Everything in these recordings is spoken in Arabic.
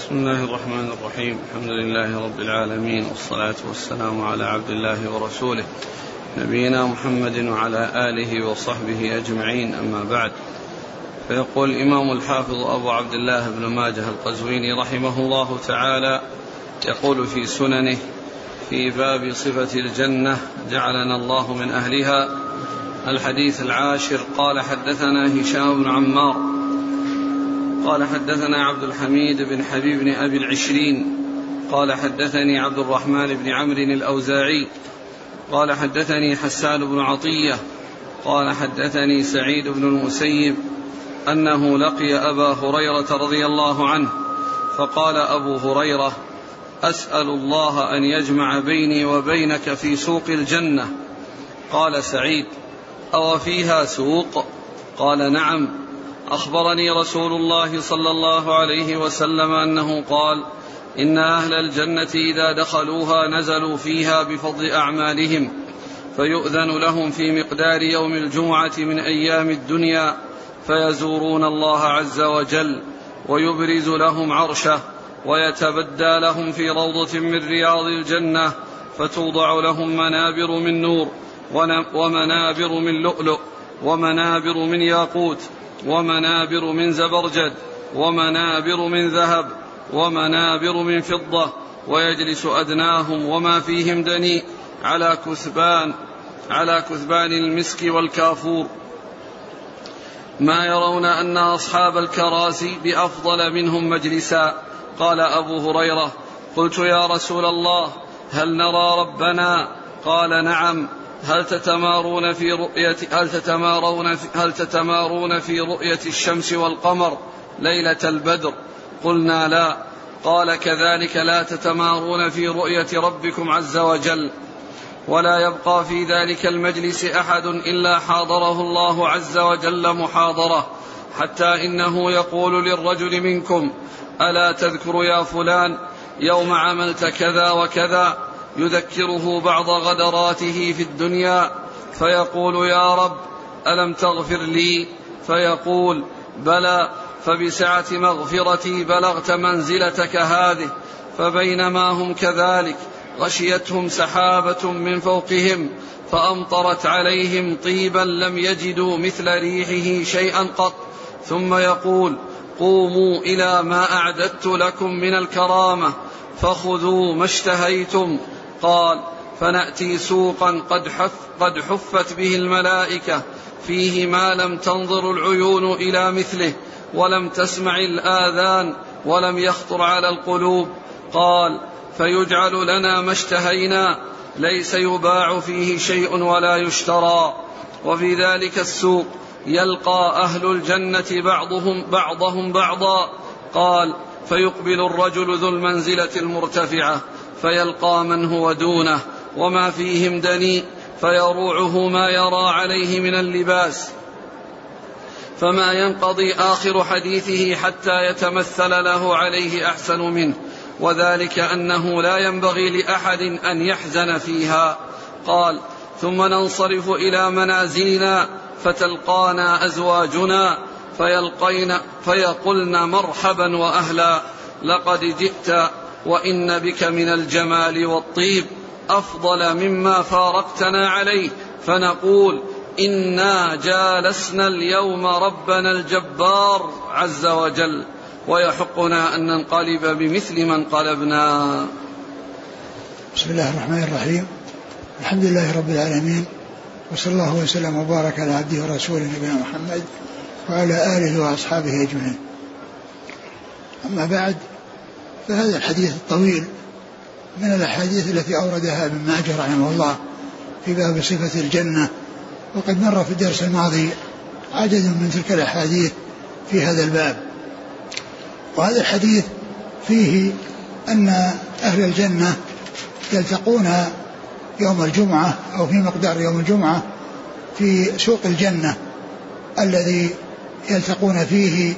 بسم الله الرحمن الرحيم. الحمد لله رب العالمين والصلاة والسلام على عبد الله ورسوله نبينا محمد وعلى آله وصحبه أجمعين. أما بعد فيقول الإمام الحافظ أبو عبد الله بن ماجه القزويني رحمه الله تعالى يقول في سننه في باب صفة الجنة جعلنا الله من أهلها الحديث العاشر قال حدثنا هشام بن عمار قال حدثنا عبد الحميد بن حبيب بن أبي العشرين قال حدثني عبد الرحمن بن عمرو الأوزاعي قال حدثني حسان بن عطية قال حدثني سعيد بن المسيب أنه لقي أبا هريرة رضي الله عنه فقال أبو هريرة أسأل الله أن يجمع بيني وبينك في سوق الجنة. قال سعيد أو فيها سوق؟ قال نعم. أخبرني رسول الله صلى الله عليه وسلم أنه قال إن أهل الجنة إذا دخلوها نزلوا فيها بفضل أعمالهم فيؤذن لهم في مقدار يوم الجمعة من أيام الدنيا فيزورون الله عز وجل ويبرز لهم عرشه ويتبدى لهم في روضة من رياض الجنة فتوضع لهم منابر من نور ومنابر من لؤلؤ ومنابر من ياقوت ومنابر من زبرجد ومنابر من ذهب ومنابر من فضة ويجلس أدناهم وما فيهم دنيء على كثبان على كثبان المسك والكافور. ما يرون أن أصحاب الكراسي بأفضل منهم مجلسا. قال أبو هريرة قلت يا رسول الله هل نرى ربنا؟ قال نعم. هل تتمارون في رؤية هل تتمارون في هل تتمارون في رؤية الشمس والقمر ليلة البدر؟ قلنا لا. قال كذلك لا تتمارون في رؤية ربكم عز وجل. ولا يبقى في ذلك المجلس أحد إلا حاضره الله عز وجل محاضرة. حتى إنه يقول للرجل منكم ألا تذكر يا فلان يوم عملت كذا وكذا؟ يذكره بعض غدراته في الدنيا فيقول يا رب ألم تغفر لي؟ فيقول بلى فبسعة مغفرتي بلغت منزلتك هذه فبينما هم كذلك غشيتهم سحابة من فوقهم فأمطرت عليهم طيبا لم يجدوا مثل ريحه شيئا قط. ثم يقول قوموا إلى ما أعددت لكم من الكرامة فخذوا ما اشتهيتم قال فنأتي سوقا قد حف قد حفت به الملائكة فيه ما لم تنظر العيون إلى مثله ولم تسمع الآذان ولم يخطر على القلوب. قال فيجعل لنا ما اشتهينا ليس يباع فيه شيء ولا يشترى. وفي ذلك السوق يلقى أهل الجنة بعضهم بعضهم بعضا. قال فيقبل الرجل ذو المنزلة المرتفعة فيلقى من هو دونه وما فيهم دني فيروعه ما يرى عليه من اللباس. فما ينقضي آخر حديثه حتى يتمثل له عليه أحسن منه وذلك أنه لا ينبغي لأحد أن يحزن فيها. قال ثم ننصرف إلى منازلنا فتلقانا أزواجنا فيلقين فيقلن مرحبا وأهلا لقد جئت وإن بك من الجمال والطيب أفضل مما فارقتنا عليه. فنقول إنا جالسنا اليوم ربنا الجبار عز وجل ويحقنا أن ننقلب بمثل ما انقلبنا بسم الله الرحمن الرحيم. الحمد لله رب العالمين وصلى الله وسلم وبارك على عبده ورسوله نبينا محمد وعلى آله وأصحابه أجمعين. أما بعد فهذا الحديث الطويل من الأحاديث التي أوردها ابن ماجه رحمه الله في باب صفة الجنة وقد مر في الدرس الماضي عدد من تلك الأحاديث في هذا الباب. وهذا الحديث فيه أن أهل الجنة يلتقون يوم الجمعة أو في مقدار يوم الجمعة في سوق الجنة الذي يلتقون فيه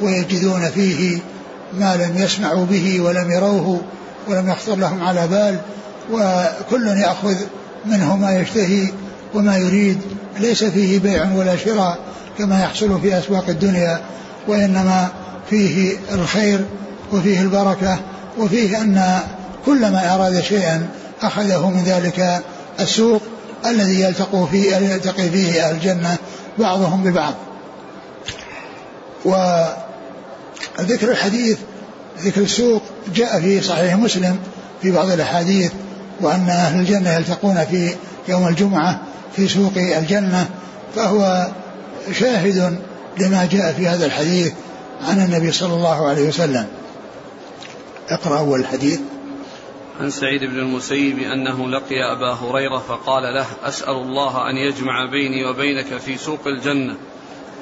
ويجدون فيه ما لم يسمعوا به ولم يروه ولم يخطر لهم على بال وكل يأخذ منه ما يشتهي وما يريد. ليس فيه بيع ولا شراء كما يحصل في أسواق الدنيا وإنما فيه الخير وفيه البركة وفيه أن كلما أراد شيئا أخذه من ذلك السوق الذي يلتقي فيه يلتقي فيه أهل الجنة بعضهم ببعض. وذكر الحديث ذكر السوق جاء في صحيح مسلم في بعض الأحاديث وأن أهل الجنة يلتقون في يوم الجمعة في سوق الجنة فهو شاهد لما جاء في هذا الحديث عن النبي صلى الله عليه وسلم. اقرأ أول الحديث. عن سعيد بن المسيب أنه لقي أبا هريرة فقال له أسأل الله أن يجمع بيني وبينك في سوق الجنة.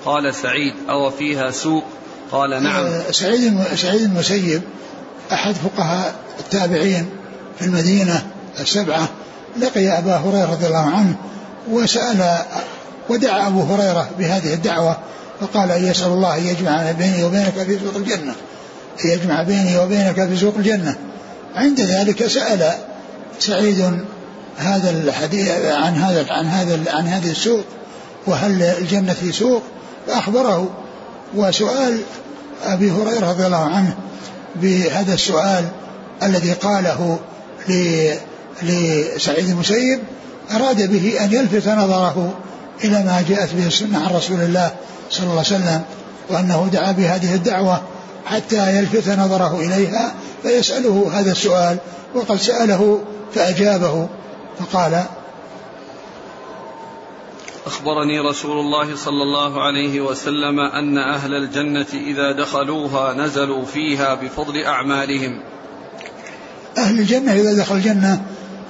قال سعيد أو فيها سوق؟ قال نعم. آه، سعيد سعيد المسيب أحد فقهاء التابعين في المدينة السبعة لقي أبا هريرة رضي الله عنه وسأل ودعا أبو هريرة بهذه الدعوة فقال أن يسأل الله أن يجمع بيني وبينك في سوق الجنة. أن يجمع بيني وبينك في سوق الجنة. عند ذلك سأل سعيد هذا الحديث عن هذا عن هذا عن هذه السوق وهل الجنة في سوق؟ فأخبره وسؤال أبي هريرة رضي الله عنه بهذا السؤال الذي قاله لسعيد المسيب أراد به أن يلفت نظره إلى ما جاءت به السنة عن رسول الله صلى الله عليه وسلم وأنه دعا بهذه الدعوة حتى يلفت نظره إليها فيسأله هذا السؤال وقد سأله فأجابه فقال أخبرني رسول الله صلى الله عليه وسلم أن أهل الجنة إذا دخلوها نزلوا فيها بفضل أعمالهم. أهل الجنة إذا دخلوا الجنة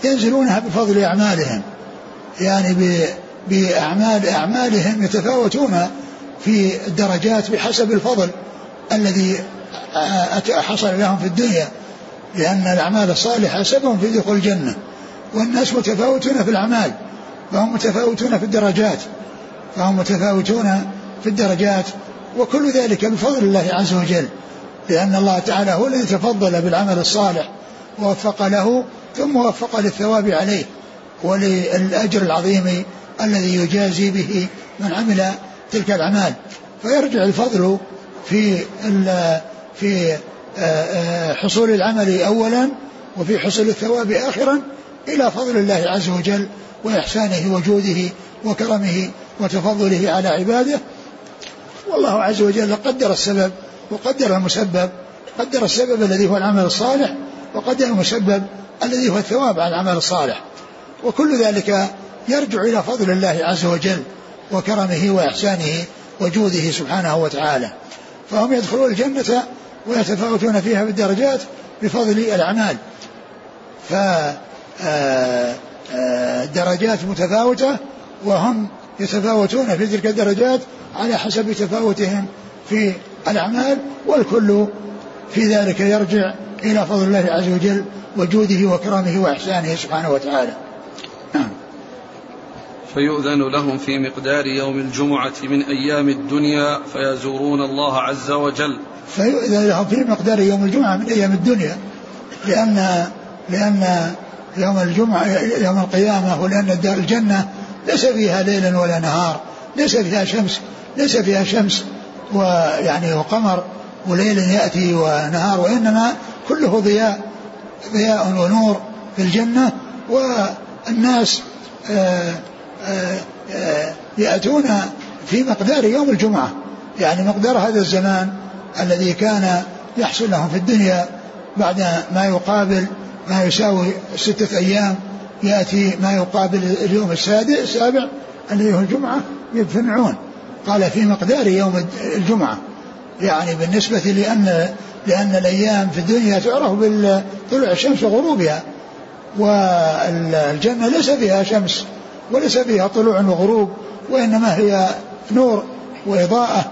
ينزلونها بفضل أعمالهم. يعني بأعمال أعمالهم يتفاوتون في الدرجات بحسب الفضل الذي حصل لهم في الدنيا. لأن الأعمال الصالحة سبب في دخول الجنة. والناس متفاوتون في الأعمال. فهم متفاوتون في الدرجات فهم متفاوتون في الدرجات وكل ذلك بفضل الله عز وجل لأن الله تعالى هو الذي تفضل بالعمل الصالح ووفق له ثم وفق للثواب عليه وللأجر العظيم الذي يجازي به من عمل تلك الأعمال. فيرجع الفضل في في آه، آه، حصول العمل أولا وفي حصول الثواب آخرا إلى فضل الله عز وجل وإحسانه وجوده وكرمه وتفضله على عباده والله عز وجل قدر السبب وقدر المسبب قدر السبب الذي هو العمل الصالح وقدر المسبب الذي هو الثواب على العمل الصالح. وكل ذلك يرجع إلى فضل الله عز وجل وكرمه وإحسانه وجوده سبحانه وتعالى. فهم يدخلون الجنة ويتفاوتون فيها بالدرجات بفضل الأعمال. ف آه، درجات متفاوتة وهم يتفاوتون في تلك الدرجات على حسب تفاوتهم في الأعمال والكل في ذلك يرجع إلى فضل الله عز وجل وجوده وكرمه وإحسانه سبحانه وتعالى. نعم. فيؤذن لهم في مقدار يوم الجمعة من أيام الدنيا فيزورون الله عز وجل. فيؤذن لهم في مقدار يوم الجمعة من أيام الدنيا لأن لأن يوم الجمعة يوم القيامة ولأن الجنة ليس فيها ليل ولا نهار ليس فيها شمس ليس فيها شمس ويعني وقمر وليل يأتي ونهار وإنما كله ضياء ضياء ونور في الجنة والناس آآ آآ آآ يأتون في مقدار يوم الجمعة يعني مقدار هذا الزمان الذي كان يحصل لهم في الدنيا بعد ما يقابل ما يساوي ستة أيام يأتي ما يقابل اليوم السادس السابع الذي هو الجمعة يجتمعون قال في مقدار يوم الجمعة. يعني بالنسبة لأن لأن الأيام في الدنيا تعرف بطلوع الشمس وغروبها والجنة ليس فيها شمس وليس فيها طلوع وغروب وإنما هي نور وإضاءة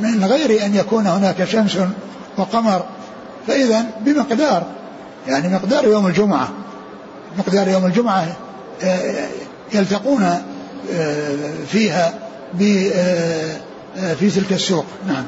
من غير أن يكون هناك شمس وقمر. فإذا بمقدار يعني مقدار يوم الجمعة مقدار يوم الجمعة آه، يلتقون آه، فيها آه، في تلك السوق. نعم.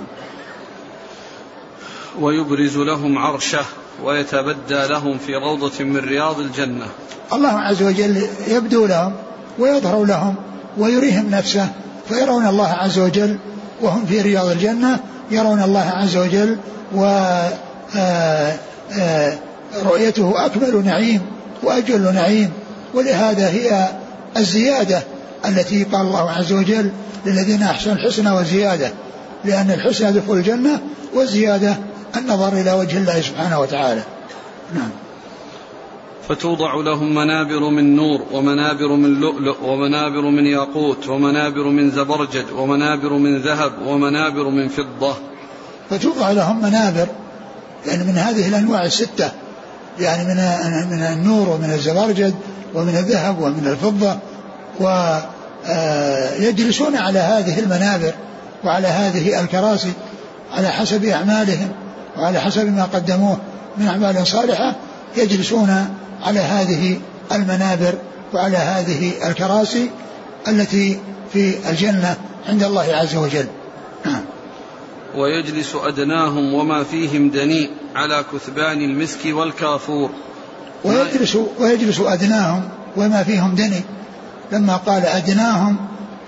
ويبرز لهم عرشه ويتبدى لهم في روضة من رياض الجنة. الله عز وجل يبدو لهم ويظهر لهم ويريهم نفسه فيرون الله عز وجل وهم في رياض الجنة يرون الله عز وجل و آه، آه، رؤيته أكمل نعيم وأجل نعيم ولهذا هي الزيادة التي قال الله عز وجل للذين أحسنوا الحسنى وزيادة لأن الحسنى دخول الجنة والزيادة النظر إلى وجه الله سبحانه وتعالى. نعم. فتوضع لهم منابر من نور ومنابر من لؤلؤ ومنابر من ياقوت ومنابر من زبرجد ومنابر من ذهب ومنابر من فضة. فتوضع لهم منابر يعني من هذه الأنواع الستة يعني من من النور ومن الزبرجد ومن الذهب ومن الفضة. ويجلسون على هذه المنابر وعلى هذه الكراسي على حسب أعمالهم وعلى حسب ما قدموه من أعمال صالحة يجلسون على هذه المنابر وعلى هذه الكراسي التي في الجنة عند الله عز وجل. نعم. ويجلس أدناهم وما فيهم دنيء. على كثبان المسك والكافور. ويجلس ويجلس أدناهم وما فيهم دني. لما قال أدناهم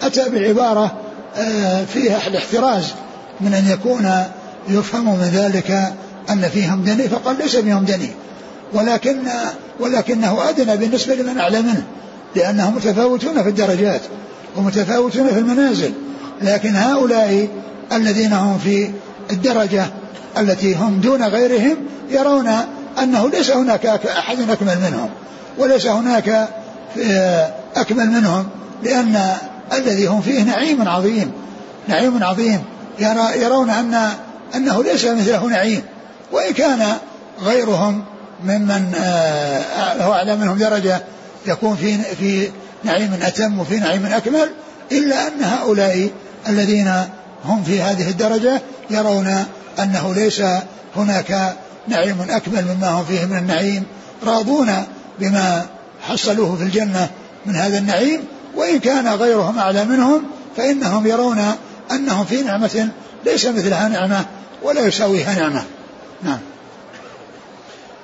أتى بعبارة آه، فيها الاحتراز من أن يكون يفهم من ذلك أن فيهم دني فقال ليس فيهم دني. ولكن ولكنه أدنى بالنسبة لمن أعلى منه لأنهم متفاوتون في الدرجات ومتفاوتون في المنازل. لكن هؤلاء الذين هم في الدرجة التي هم دون غيرهم يرون أنه ليس هناك أحد أكمل منهم وليس هناك أكمل منهم لأن الذي هم فيه نعيم عظيم نعيم عظيم يرون أن أنه ليس مثله نعيم. وإن كان غيرهم ممن آه، هو أعلى منهم درجة يكون في في نعيم أتم وفي نعيم أكمل إلا أن هؤلاء الذين هم في هذه الدرجة يرون أنه ليس هناك نعيم أكمل مما هم فيه من النعيم راضون بما حصلوه في الجنة من هذا النعيم وإن كان غيرهم أعلى منهم فإنهم يرون أنهم في نعمة ليس مثلها نعمة ولا يساويها نعمة. نعم.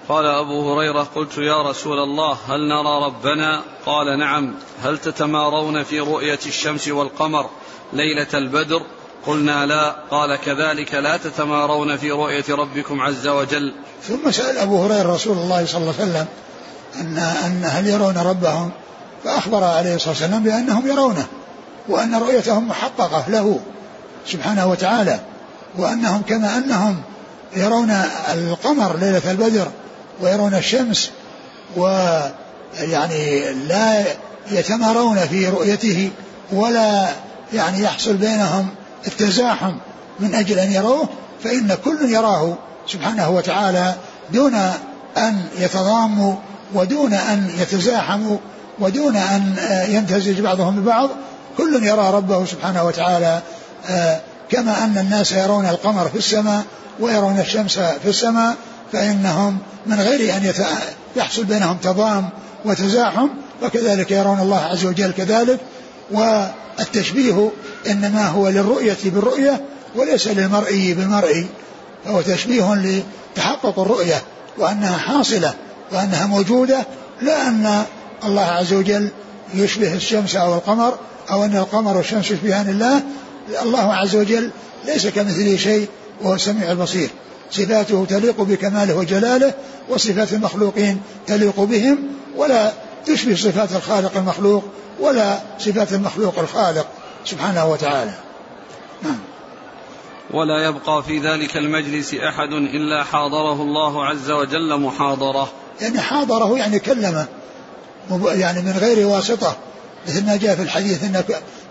قال أبو هريرة قلت يا رسول الله هل نرى ربنا؟ قال نعم. هل تتمارون في رؤية الشمس والقمر ليلة البدر؟ قلنا لا قال كذلك لا تتمارون في رؤية ربكم عز وجل. ثم سأل أبو هريرة رسول الله صلى الله عليه وسلم أن, أن هل يرون ربهم؟ فأخبر عليه الصلاة والسلام بأنهم يرونه وأن رؤيتهم محققة له سبحانه وتعالى وأنهم كما أنهم يرون القمر ليلة البدر ويرون الشمس ويعني لا يتمارون في رؤيته ولا يعني يحصل بينهم التزاحم من أجل أن يروه فإن كل يراه سبحانه وتعالى دون أن يتضاموا ودون أن يتزاحموا ودون أن يمتزج بعضهم ببعض كل يرى ربه سبحانه وتعالى آه، كما أن الناس يرون القمر في السماء ويرون الشمس في السماء فإنهم من غير أن يحصل بينهم تضام وتزاحم وكذلك يرون الله عز وجل كذلك. والتشبيه إنما هو للرؤية بالرؤية وليس للمرئي بالمرئي فهو تشبيه لتحقق الرؤية وأنها حاصلة وأنها موجودة لا أن الله عز وجل يشبه الشمس أو القمر أو أن القمر والشمس يشبهان الله. الله عز وجل ليس كمثله شيء وهو السميع البصير. صفاته تليق بكماله وجلاله وصفات المخلوقين تليق بهم ولا تشبه صفات الخالق المخلوق ولا صفات المخلوق الخالق سبحانه وتعالى. نعم. ولا يبقى في ذلك المجلس أحد إلا حاضره الله عز وجل محاضرة. يعني حاضره يعني كلمه يعني من غير واسطة. مثل ما جاء في الحديث إن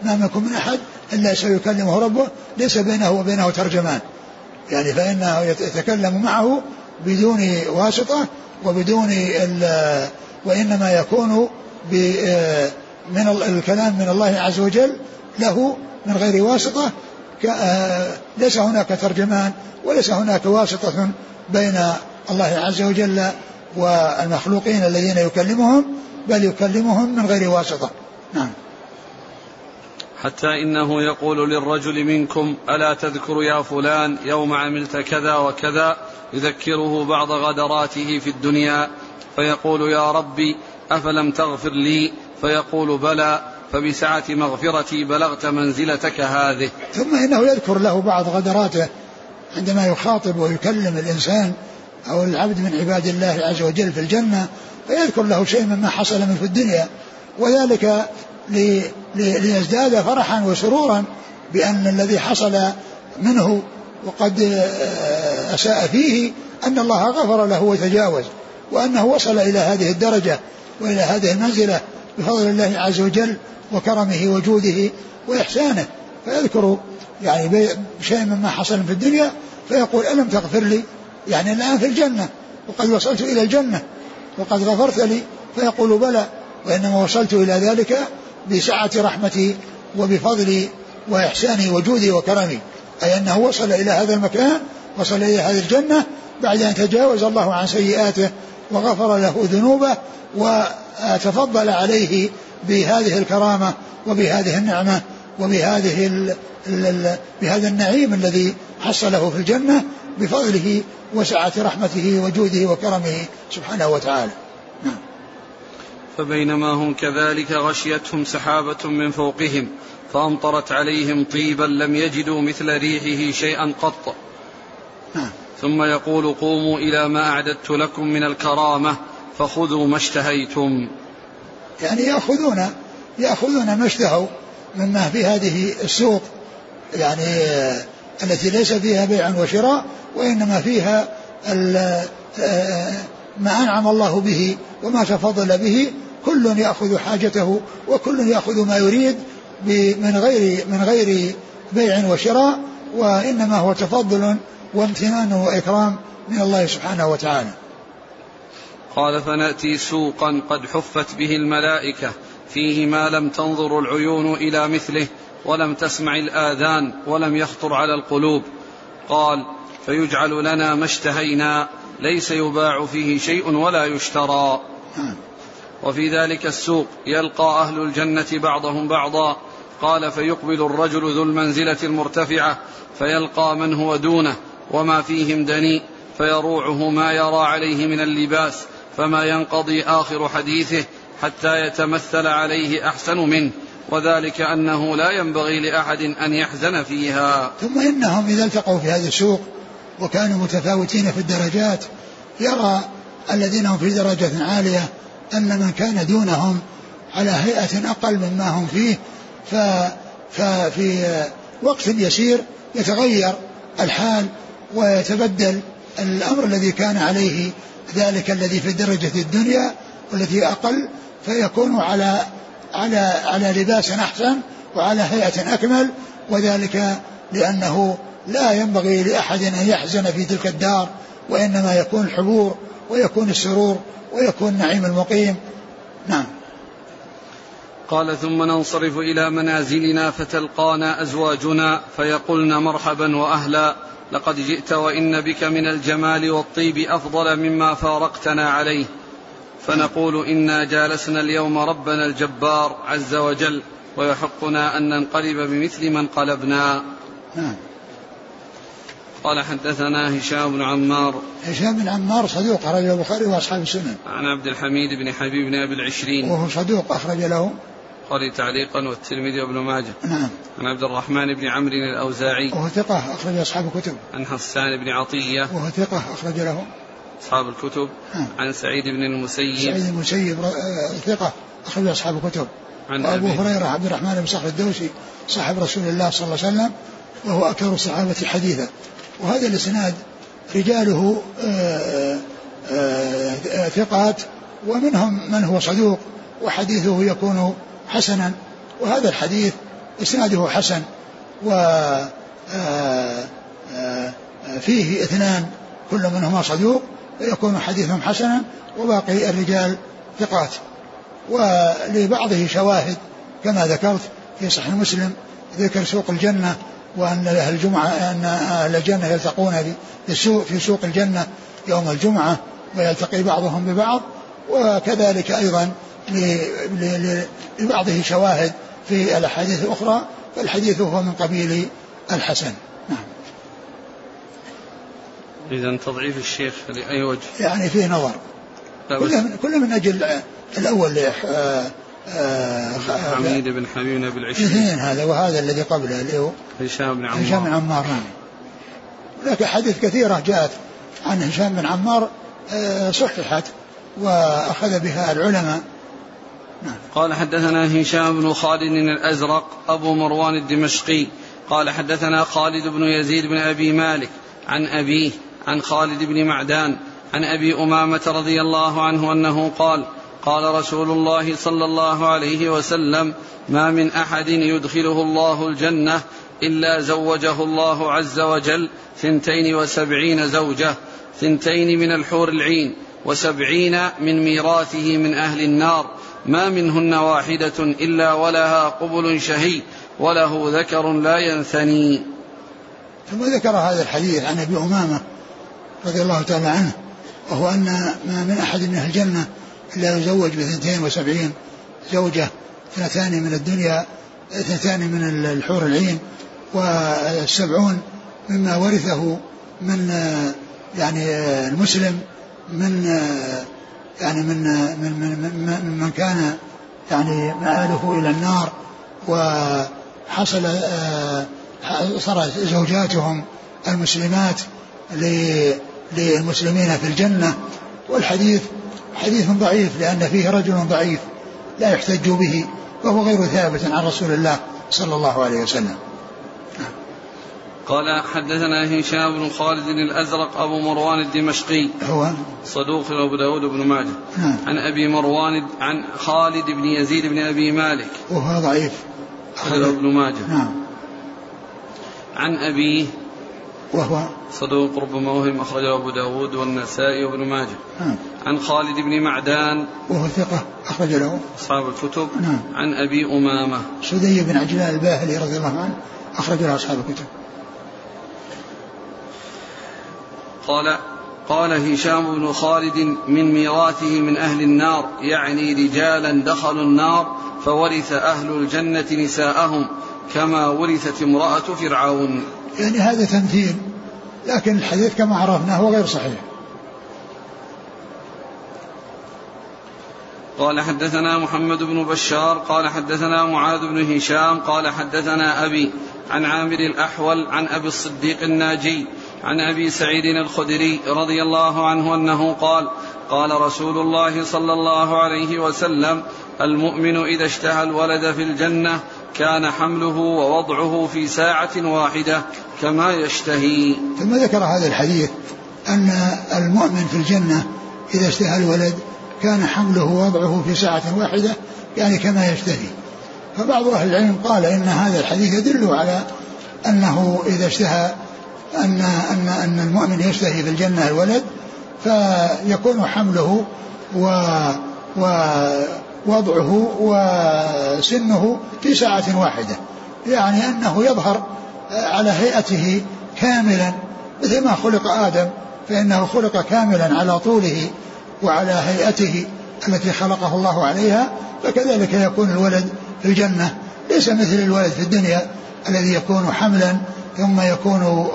ما منكم من أحد إلا سيكلمه ربه ليس بينه وبينه ترجمان. يعني فإنه يتكلم معه بدون واسطة وبدون وإنما يكون من الكلام من الله عز وجل له من غير واسطة ليس هناك ترجمان وليس هناك واسطة بين الله عز وجل والمخلوقين الذين يكلمهم بل يكلمهم من غير واسطة. نعم. حتى إنه يقول للرجل منكم ألا تذكر يا فلان يوم عملت كذا وكذا يذكره بعض غدراته في الدنيا فيقول يا ربي أفلم تغفر لي فيقول بلى فبسعة مغفرتي بلغت منزلتك هذه. ثم إنه يذكر له بعض غدراته عندما يخاطب ويكلم الإنسان أو العبد من عباد الله عز وجل في الجنة فيذكر له شيء مما حصل منه في الدنيا وذلك ليزداد فرحا وسرورا بأن الذي حصل منه وقد أساء فيه أن الله غفر له وتجاوز وأنه وصل إلى هذه الدرجة وإلى هذه المنزلة بفضل الله عز وجل وكرمه وجوده وإحسانه. فيذكر يعني شيء مما حصل في الدنيا فيقول ألم تغفر لي؟ يعني الآن في الجنة وقد وصلت إلى الجنة وقد غفرت لي. فيقول بلى وإنما وصلت إلى ذلك بسعة رحمتي وبفضلي وإحساني وجودي وكرمي. أي أنه وصل إلى هذا المكان وصل إلى هذه الجنة بعد أن تجاوز الله عن سيئاته وغفر له ذنوبه وتفضل عليه بهذه الكرامة وبهذه النعمة وبهذه ال ال بهذا النعيم الذي حصله في الجنة بفضله وسعة رحمته وجوده وكرمه سبحانه وتعالى. نعم. فبينما هم كذلك غشيتهم سحابة من فوقهم فأمطرت عليهم طيبا لم يجدوا مثل ريحه شيئا قط. نعم. ثم يقول قوموا إلى ما أعددت لكم من الكرامة فخذوا ما اشتهيتم. يعني يأخذون يأخذون ما اشتهوا مما في هذه السوق. يعني التي ليس فيها بيع وشراء وإنما فيها ما أنعم الله به وما تفضل به. كل يأخذ حاجته وكل يأخذ ما يريد من غير من غير بيع وشراء وإنما هو تفضل وامتنان وإكرام من الله سبحانه وتعالى. قال فنأتي سوقا قد حفت به الملائكة فيه ما لم تنظر العيون إلى مثله ولم تسمع الآذان ولم يخطر على القلوب. قال فيجعل لنا ما اشتهينا ليس يباع فيه شيء ولا يشترى. وفي ذلك السوق يلقى أهل الجنة بعضهم بعضا. قال فيقبل الرجل ذو المنزلة المرتفعة فيلقى من هو دونه وما فيهم دنيء فيروعه ما يرى عليه من اللباس فما ينقضي آخر حديثه حتى يتمثل عليه أحسن منه. وذلك أنه لا ينبغي لأحد أن يحزن فيها. ثم إنهم إذا التقوا في هذا السوق وكانوا متفاوتين في الدرجات يرى الذين هم في درجة عالية أن من كان دونهم على هيئة أقل مما هم فيه ف ففي وقت يسير يتغير الحال ويتبدل الأمر الذي كان عليه ذلك الذي في درجة الدنيا والذي أقل فيكون على على على لباس أحسن وعلى هيئة أكمل وذلك لأنه لا ينبغي لأحد أن يحزن في تلك الدار وإنما يكون الحبور ويكون السرور ويكون النعيم المقيم. نعم. قال ثم ننصرف إلى منازلنا فتلقانا أزواجنا فيقولن مرحبا وأهلا. لقد جئت وإن بك من الجمال والطيب أفضل مما فارقتنا عليه. فنقول إنا جالسنا اليوم ربنا الجبار عز وجل ويحقنا أن ننقلب بمثل من قلبنا. نعم. قال حدثنا هشام بن عمار. هشام بن عمار صدوق أخرج البخاري وأصحاب السنن. عن عبد الحميد بن حبيب بن أبي العشرين. وهو صدوق أخرج له. البخاري تعليقا والترمذي وابن ماجه. نعم. عن عبد الرحمن بن عمرو الأوزاعي. وهو ثقة أخرج أصحاب الكتب. عن حسان بن عطية. وهو ثقة أخرج له. أصحاب الكتب. نعم. عن سعيد بن المسيب. سعيد بن المسيب آه، ثقة أخرج أصحاب الكتب. عن وأبو هريرة عبد الرحمن بن صخر الدوسي صاحب رسول الله صلى الله عليه وسلم وهو أكثر الصحابة حديثا. وهذا الإسناد رجاله آه، آه، ثقات ومنهم من هو صدوق وحديثه يكون حسنا وهذا الحديث إسناده حسن و فيه اثنان كل منهما صدوق فيكون حديثهم حسنا وباقي الرجال ثقات. ولبعضه شواهد كما ذكرت في صحيح مسلم ذكر سوق الجنة وأن أهل الجمعة أن أهل الجنة يلتقون في في سوق الجنة يوم الجمعة ويلتقي بعضهم ببعض وكذلك أيضا لبعضه شواهد في الأحاديث الأخرى فالحديث هو من قبيل الحسن. نعم. إذا تضعيف الشيخ لأي وجه؟ يعني فيه نظر. كله من, كله من أجل الأول آه آه حميد بن حميد بن العشرين اثنين هذا وهذا الذي قبله اللي هو هشام بن عمار هشام بن عمار. نعم. هناك حديث كثيرة جاءت عن هشام بن عمار آه، صححت وأخذ بها العلماء. قال حدثنا هشام بن خالد الأزرق أبو مروان الدمشقي. قال حدثنا خالد بن يزيد بن أبي مالك عن أبيه عن خالد بن معدان عن أبي أمامة رضي الله عنه أنه قال قال رسول الله صلى الله عليه وسلم ما من أحد يدخله الله الجنة إلا زوجه الله عز وجل ثنتين وسبعين زوجة ثنتين من الحور العين وسبعين من ميراثه من أهل النار ما منهن واحدة إلا ولها قبل شهي وله ذكر لا ينثني. ثم ذكر هذا الحديث عن أبي أمامة رضي الله تعالى عنه وهو أن ما من أحد من أهل الجنة إلا يزوج بثنتين وسبعين زوجة اثنتان من الدنيا اثنتان من الحور العين والسبعون مما ورثه من يعني المسلم من يعني من من من, من, كان يعني مآله إلى النار وحصل صارت زوجاتهم المسلمات للمسلمين في الجنة. والحديث حديث ضعيف لأن فيه رجل ضعيف لا يحتج به وهو غير ثابت عن رسول الله صلى الله عليه وسلم. قال حدثنا هشام بن خالد الأزرق أبو مروان الدمشقي. هو؟ صدوق أبو داود بن ماجه. نعم. عن أبي مروان عن خالد بن يزيد بن أبي مالك. وهو ضعيف. أخرجه ابن ماجه. نعم. عن أبيه وهو؟ صدوق ربما وهم أخرجه أبو داود والنسائي وابن ماجه. نعم. عن خالد بن معدان. وهو ثقة. أخرج له. أصحاب الكتب. نعم. عن أبي أمامة. سدي بن عجلان الباهلي رضي الله عنه. أخرج له أصحاب الكتب. قال قال هشام بن خالد من ميراثه من أهل النار يعني رجالا دخلوا النار فورث أهل الجنة نساءهم كما ورثت امرأة فرعون. يعني هذا تمثيل لكن الحديث كما عرفنا هو غير صحيح. قال حدثنا محمد بن بشار قال حدثنا معاذ بن هشام قال حدثنا أبي عن عامر الأحول عن أبي الصديق الناجي عن أبي سعيد الخدري رضي الله عنه أنه قال قال رسول الله صلى الله عليه وسلم المؤمن إذا اشتهى الولد في الجنة كان حمله ووضعه في ساعة واحدة كما يشتهي. ثم ذكر هذا الحديث أن المؤمن في الجنة إذا اشتهى الولد كان حمله ووضعه في ساعة واحدة يعني كما يشتهي. فبعض أهل العلم قال إن هذا الحديث يدل على أنه إذا اشتهى أن أن أن المؤمن يشتهي في الجنة الولد فيكون حمله و ووضعه وسنه في ساعة واحدة. يعني أنه يظهر على هيئته كاملا. مثل ما خلق آدم فإنه خلق كاملا على طوله وعلى هيئته التي خلقه الله عليها فكذلك يكون الولد في الجنة. ليس مثل الولد في الدنيا الذي يكون حملا ثم يكون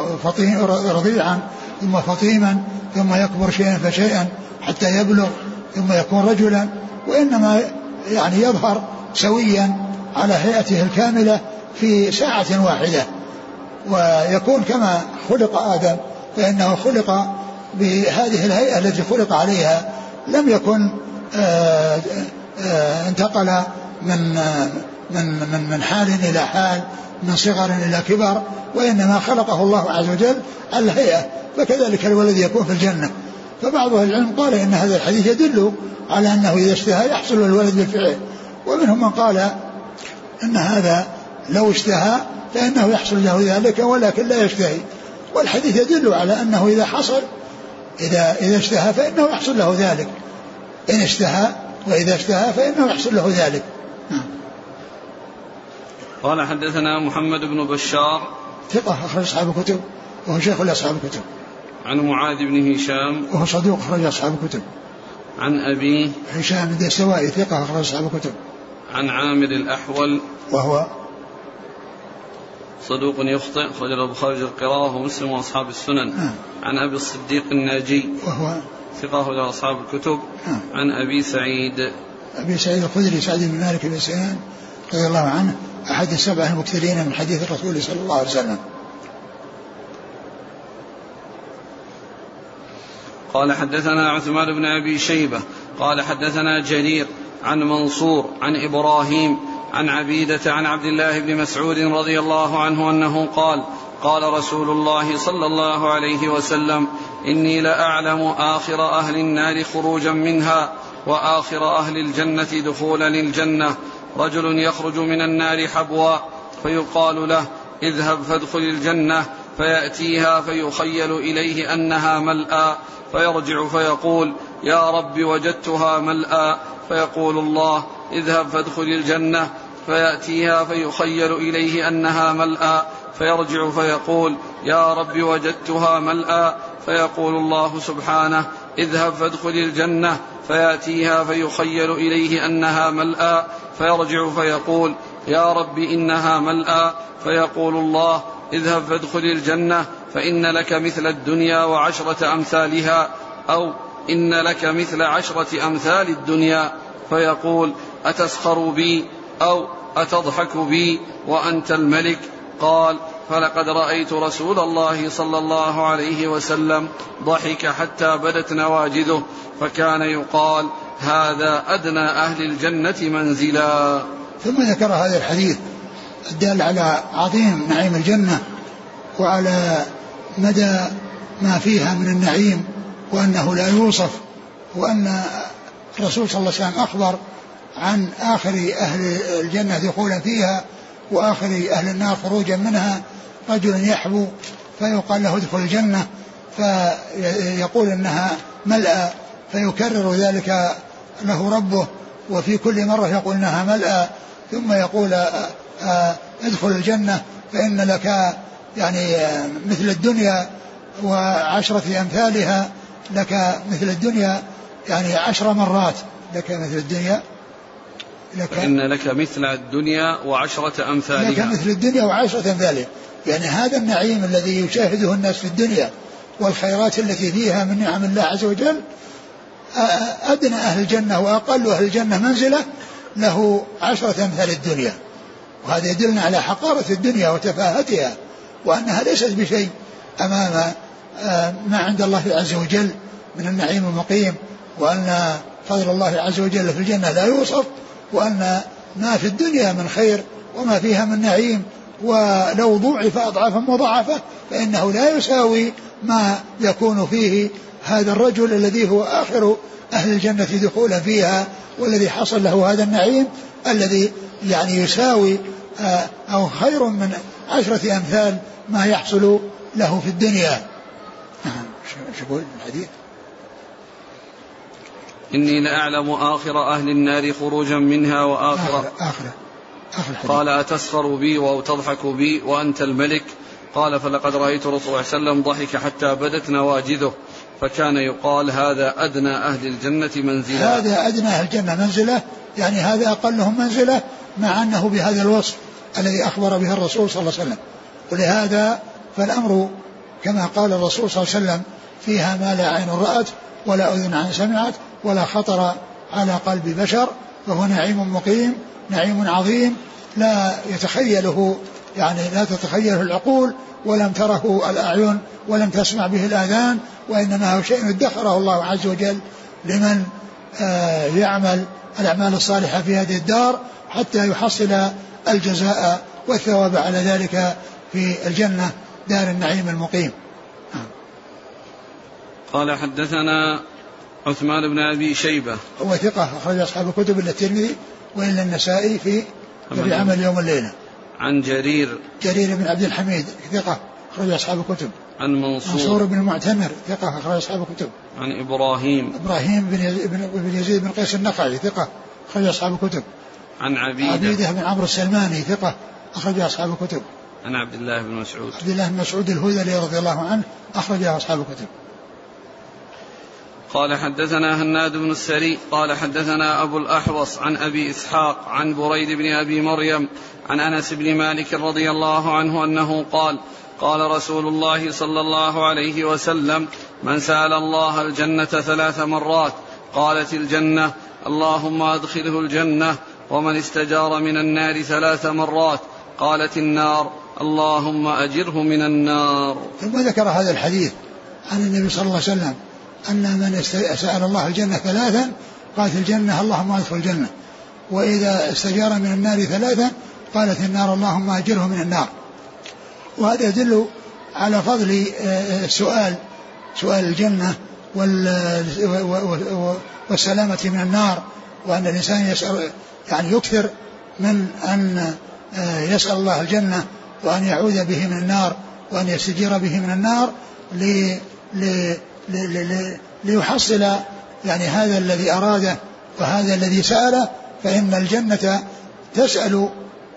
رضيعا ثم فطيما ثم يكبر شيئا فشيئا حتى يبلغ ثم يكون رجلا. وإنما يعني يظهر سويا على هيئته الكاملة في ساعة واحدة. ويكون كما خلق آدم فإنه خلق بهذه الهيئة التي خلق عليها. لم يكن آآ آه، آآ آه، انتقل من من من من حال إلى حال. من صغر إلى كبر وإنما خلقه الله عز وجل على الهيئة فكذلك الولد يكون في الجنة. فبعض أهل العلم قال إن هذا الحديث يدل على أنه إذا اشتهى يحصل الولد بالفعل. ومنهم من قال أن هذا لو اشتهى فإنه يحصل له ذلك ولكن لا يشتهي. والحديث يدل على أنه إذا حصل إذا إذا اشتهى فإنه يحصل له ذلك. إن اشتهى وإذا اشتهى فإنه يحصل له ذلك. نعم. قال حدثنا محمد بن بشار. ثقة أخرج أصحاب الكتب وهو شيخ لأصحاب الكتب. عن معاذ بن هشام. وهو صدوق أخرج أصحاب الكتب. عن أبيه هشام بن السوائي ثقة أخرج أصحاب الكتب. عن عامر الأحول. وهو صدوق يخطئ أخرج له البخاري القراءة ومسلم وأصحاب السنن. آه. عن أبي الصديق الناجي. وهو ثقة أخرج أصحاب الكتب. آه. عن أبي سعيد. أبي سعيد الخدري سعد بن مالك بن سنان رضي الله عنه. أحد السبعة المكثرين من حديث الرسول صلى الله عليه وسلم. قال حدثنا عثمان بن أبي شيبة قال حدثنا جرير عن منصور عن إبراهيم عن عبيدة عن عبد الله بن مسعود رضي الله عنه أنه قال قال رسول الله صلى الله عليه وسلم إني لأعلم آخر أهل النار خروجا منها وآخر أهل الجنة دخولا الجنة رجل يخرج من النار حبوا فيقال له اذهب فادخل الجنة فيأتيها فيخيل إليه أنها ملأى فيرجع فيقول يا رب وجدتها ملأى فيقول الله اذهب فادخل الجنة فيأتيها فيخيل إليه أنها ملأى فيرجع فيقول يا رب وجدتها ملأى فيقول الله سبحانه اذهب فادخل الجنة فيأتيها فيخيل إليه أنها ملأى فيرجع فيقول يا رب إنها ملأى. فيقول الله اذهب فادخل الجنة فإن لك مثل الدنيا وعشرة أمثالها أو إن لك مثل عشرة أمثال الدنيا. فيقول أتسخر بي أو أتضحك بي وأنت الملك. قال فلقد رأيت رسول الله صلى الله عليه وسلم ضحك حتى بدت نواجذه. فكان يقال هذا أدنى أهل الجنة منزلا. ثم ذكر هذا الحديث الدال على عظيم نعيم الجنة وعلى مدى ما فيها من النعيم وأنه لا يوصف وأن الرسول صلى الله عليه وسلم أخبر عن آخر أهل الجنة دخولا فيها وآخر أهل النار خروجا منها رجل يحبو فيقال له ادخل الجنة فيقول إنها ملأى فيكرر ذلك له ربه وفي كل مرة يقول إنها ملأى ثم يقول آه، آه، ادخل الجنة فإن لك يعني مثل الدنيا وعشرة أمثالها لك مثل الدنيا يعني عشر مرات لك مثل الدنيا لك إن لك مثل الدنيا وعشرة أمثالها. لك مثل الدنيا وعشرة أمثالها. يعني هذا النعيم الذي يشاهده الناس في الدنيا والخيرات التي فيها من نعم الله عز وجل أدنى أهل الجنة وأقل أهل الجنة منزلة له عشرة أمثال الدنيا. وهذا يدلنا على حقارة الدنيا وتفاهتها وأنها ليست بشيء أمام ما عند الله عز وجل من النعيم المقيم وأن فضل الله عز وجل في الجنة لا يوصف وأن ما في الدنيا من خير وما فيها من نعيم ولو ضوعف أضعافا مضاعفة فإنه لا يساوي ما يكون فيه هذا الرجل الذي هو آخر أهل الجنة دخولا فيها والذي حصل له هذا النعيم الذي يعني يساوي آه، أو خير من عشرة أمثال ما يحصل له في الدنيا. نعم شو يقول الحديث؟ إني لأعلم آخر أهل النار خروجا منها وآخر آخر, آخر آخر قال أتسخر بي أو تضحك بي وأنت الملك؟ قال فلقد رأيت رسول الله صلى الله عليه وسلم ضحك حتى بدت نواجذه. فكان يقال هذا أدنى أهل الجنة منزلة. هذا أدنى أهل الجنة منزلة يعني هذا أقلهم منزلة مع أنه بهذا الوصف الذي أخبر به الرسول صلى الله عليه وسلم. ولهذا فالأمر كما قال الرسول صلى الله عليه وسلم فيها ما لا عين رأت ولا أذن عن سمعت ولا خطر على قلب بشر فهو نعيم مقيم نعيم عظيم لا يتخيله يعني لا تتخيله العقول ولم تره الأعين ولم تسمع به الآذان وإنما هو شيء ادخره الله عز وجل لمن آه، يعمل الأعمال الصالحة في هذه الدار حتى يحصل الجزاء والثواب على ذلك في الجنة دار النعيم المقيم. قال حدثنا عثمان بن أبي شيبة. هو ثقة أخرج أصحاب الكتب إلا الترمذي وإلا النسائي في في عمل يوم الليلة. عن جرير جرير بن عبد الحميد ثقة أخرج أصحاب الكتب. عن منصور. منصور بن المعتمر ثقة أخرج أصحاب الكتب. عن إبراهيم. إبراهيم بن يزيد بن, يزيد بن قيس النخعي ثقة أخرج أصحاب الكتب. عن عبيدة. عبيدة بن عمرو السلماني ثقة أخرج أصحاب الكتب. عن عبد الله بن مسعود. عبد الله بن مسعود الهذلي رضي الله عنه اخرج أصحاب الكتب. قال حدثنا هناد بن السري قال حدثنا أبو الأحوص عن أبي إسحاق عن بريد بن أبي مريم عن أنس بن مالك رضي الله عنه أنه قال قال رسول الله صلى الله عليه وسلم من سأل الله الجنة ثلاث مرات قالت الجنة اللهم أدخله الجنة ومن استجار من النار ثلاث مرات قالت النار اللهم أجره من النار ثم ذكر هذا الحديث عن النبي صلى الله عليه وسلم. أن من سأل الله الجنة ثلاثا قالت الجنة اللهم ادخل الجنة. وإذا استجار من النار ثلاثا قالت النار اللهم أجره من النار. وهذا يدل على فضل السؤال آه، سؤال الجنة والسلامة من النار وأن الإنسان يسأل يعني يكثر من أن آه، يسأل الله الجنة وأن يعوذ به من النار وأن يستجير به من النار ليحصل يعني هذا الذي أراده وهذا الذي سأله فإن الجنة تسأل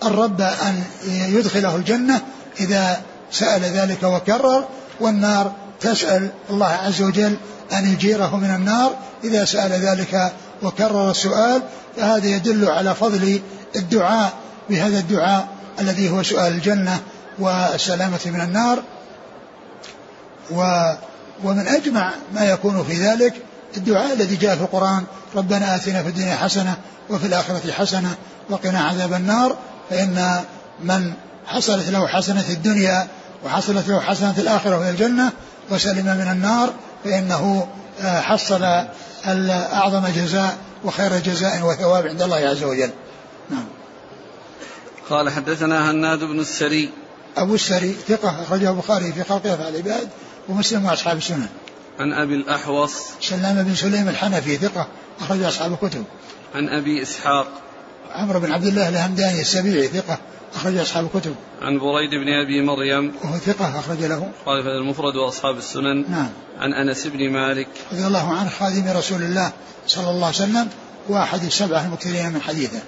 الرب أن يدخله الجنة إذا سأل ذلك وكرر والنار تسأل الله عز وجل أن يجيره من النار إذا سأل ذلك وكرر السؤال. فهذا يدل على فضل الدعاء بهذا الدعاء الذي هو سؤال الجنة والسلامة من النار. و ومن أجمع ما يكون في ذلك الدعاء الذي جاء في القرآن ربنا آتنا في الدنيا حسنة وفي الآخرة حسنة وقنا عذاب النار فإن من حصلت له حسنة الدنيا وحصلت له حسنة الآخرة وهي الجنة وسلم من النار فإنه آه، حصل أعظم جزاء وخير جزاء وثواب عند الله عز وجل. نعم. قال حدثنا هناد بن السري. أبو السري ثقة أخرجه البخاري في خلق أفعال العباد. ومسلم وأصحاب السنن عن أبي الأحوص سلام بن سليم الحنفي ثقة أخرج أصحاب الكتب عن أبي إسحاق عمرو بن عبد الله الهمداني السبيعي ثقة أخرج أصحاب الكتب. عن بريد بن أبي مريم وهو ثقة أخرج له. قال المفرد وأصحاب السنن. نعم. عن أنس بن مالك. رضي الله عنه خادم رسول الله صلى الله عليه وسلم وأحد السبعة المكثرين من حديثه.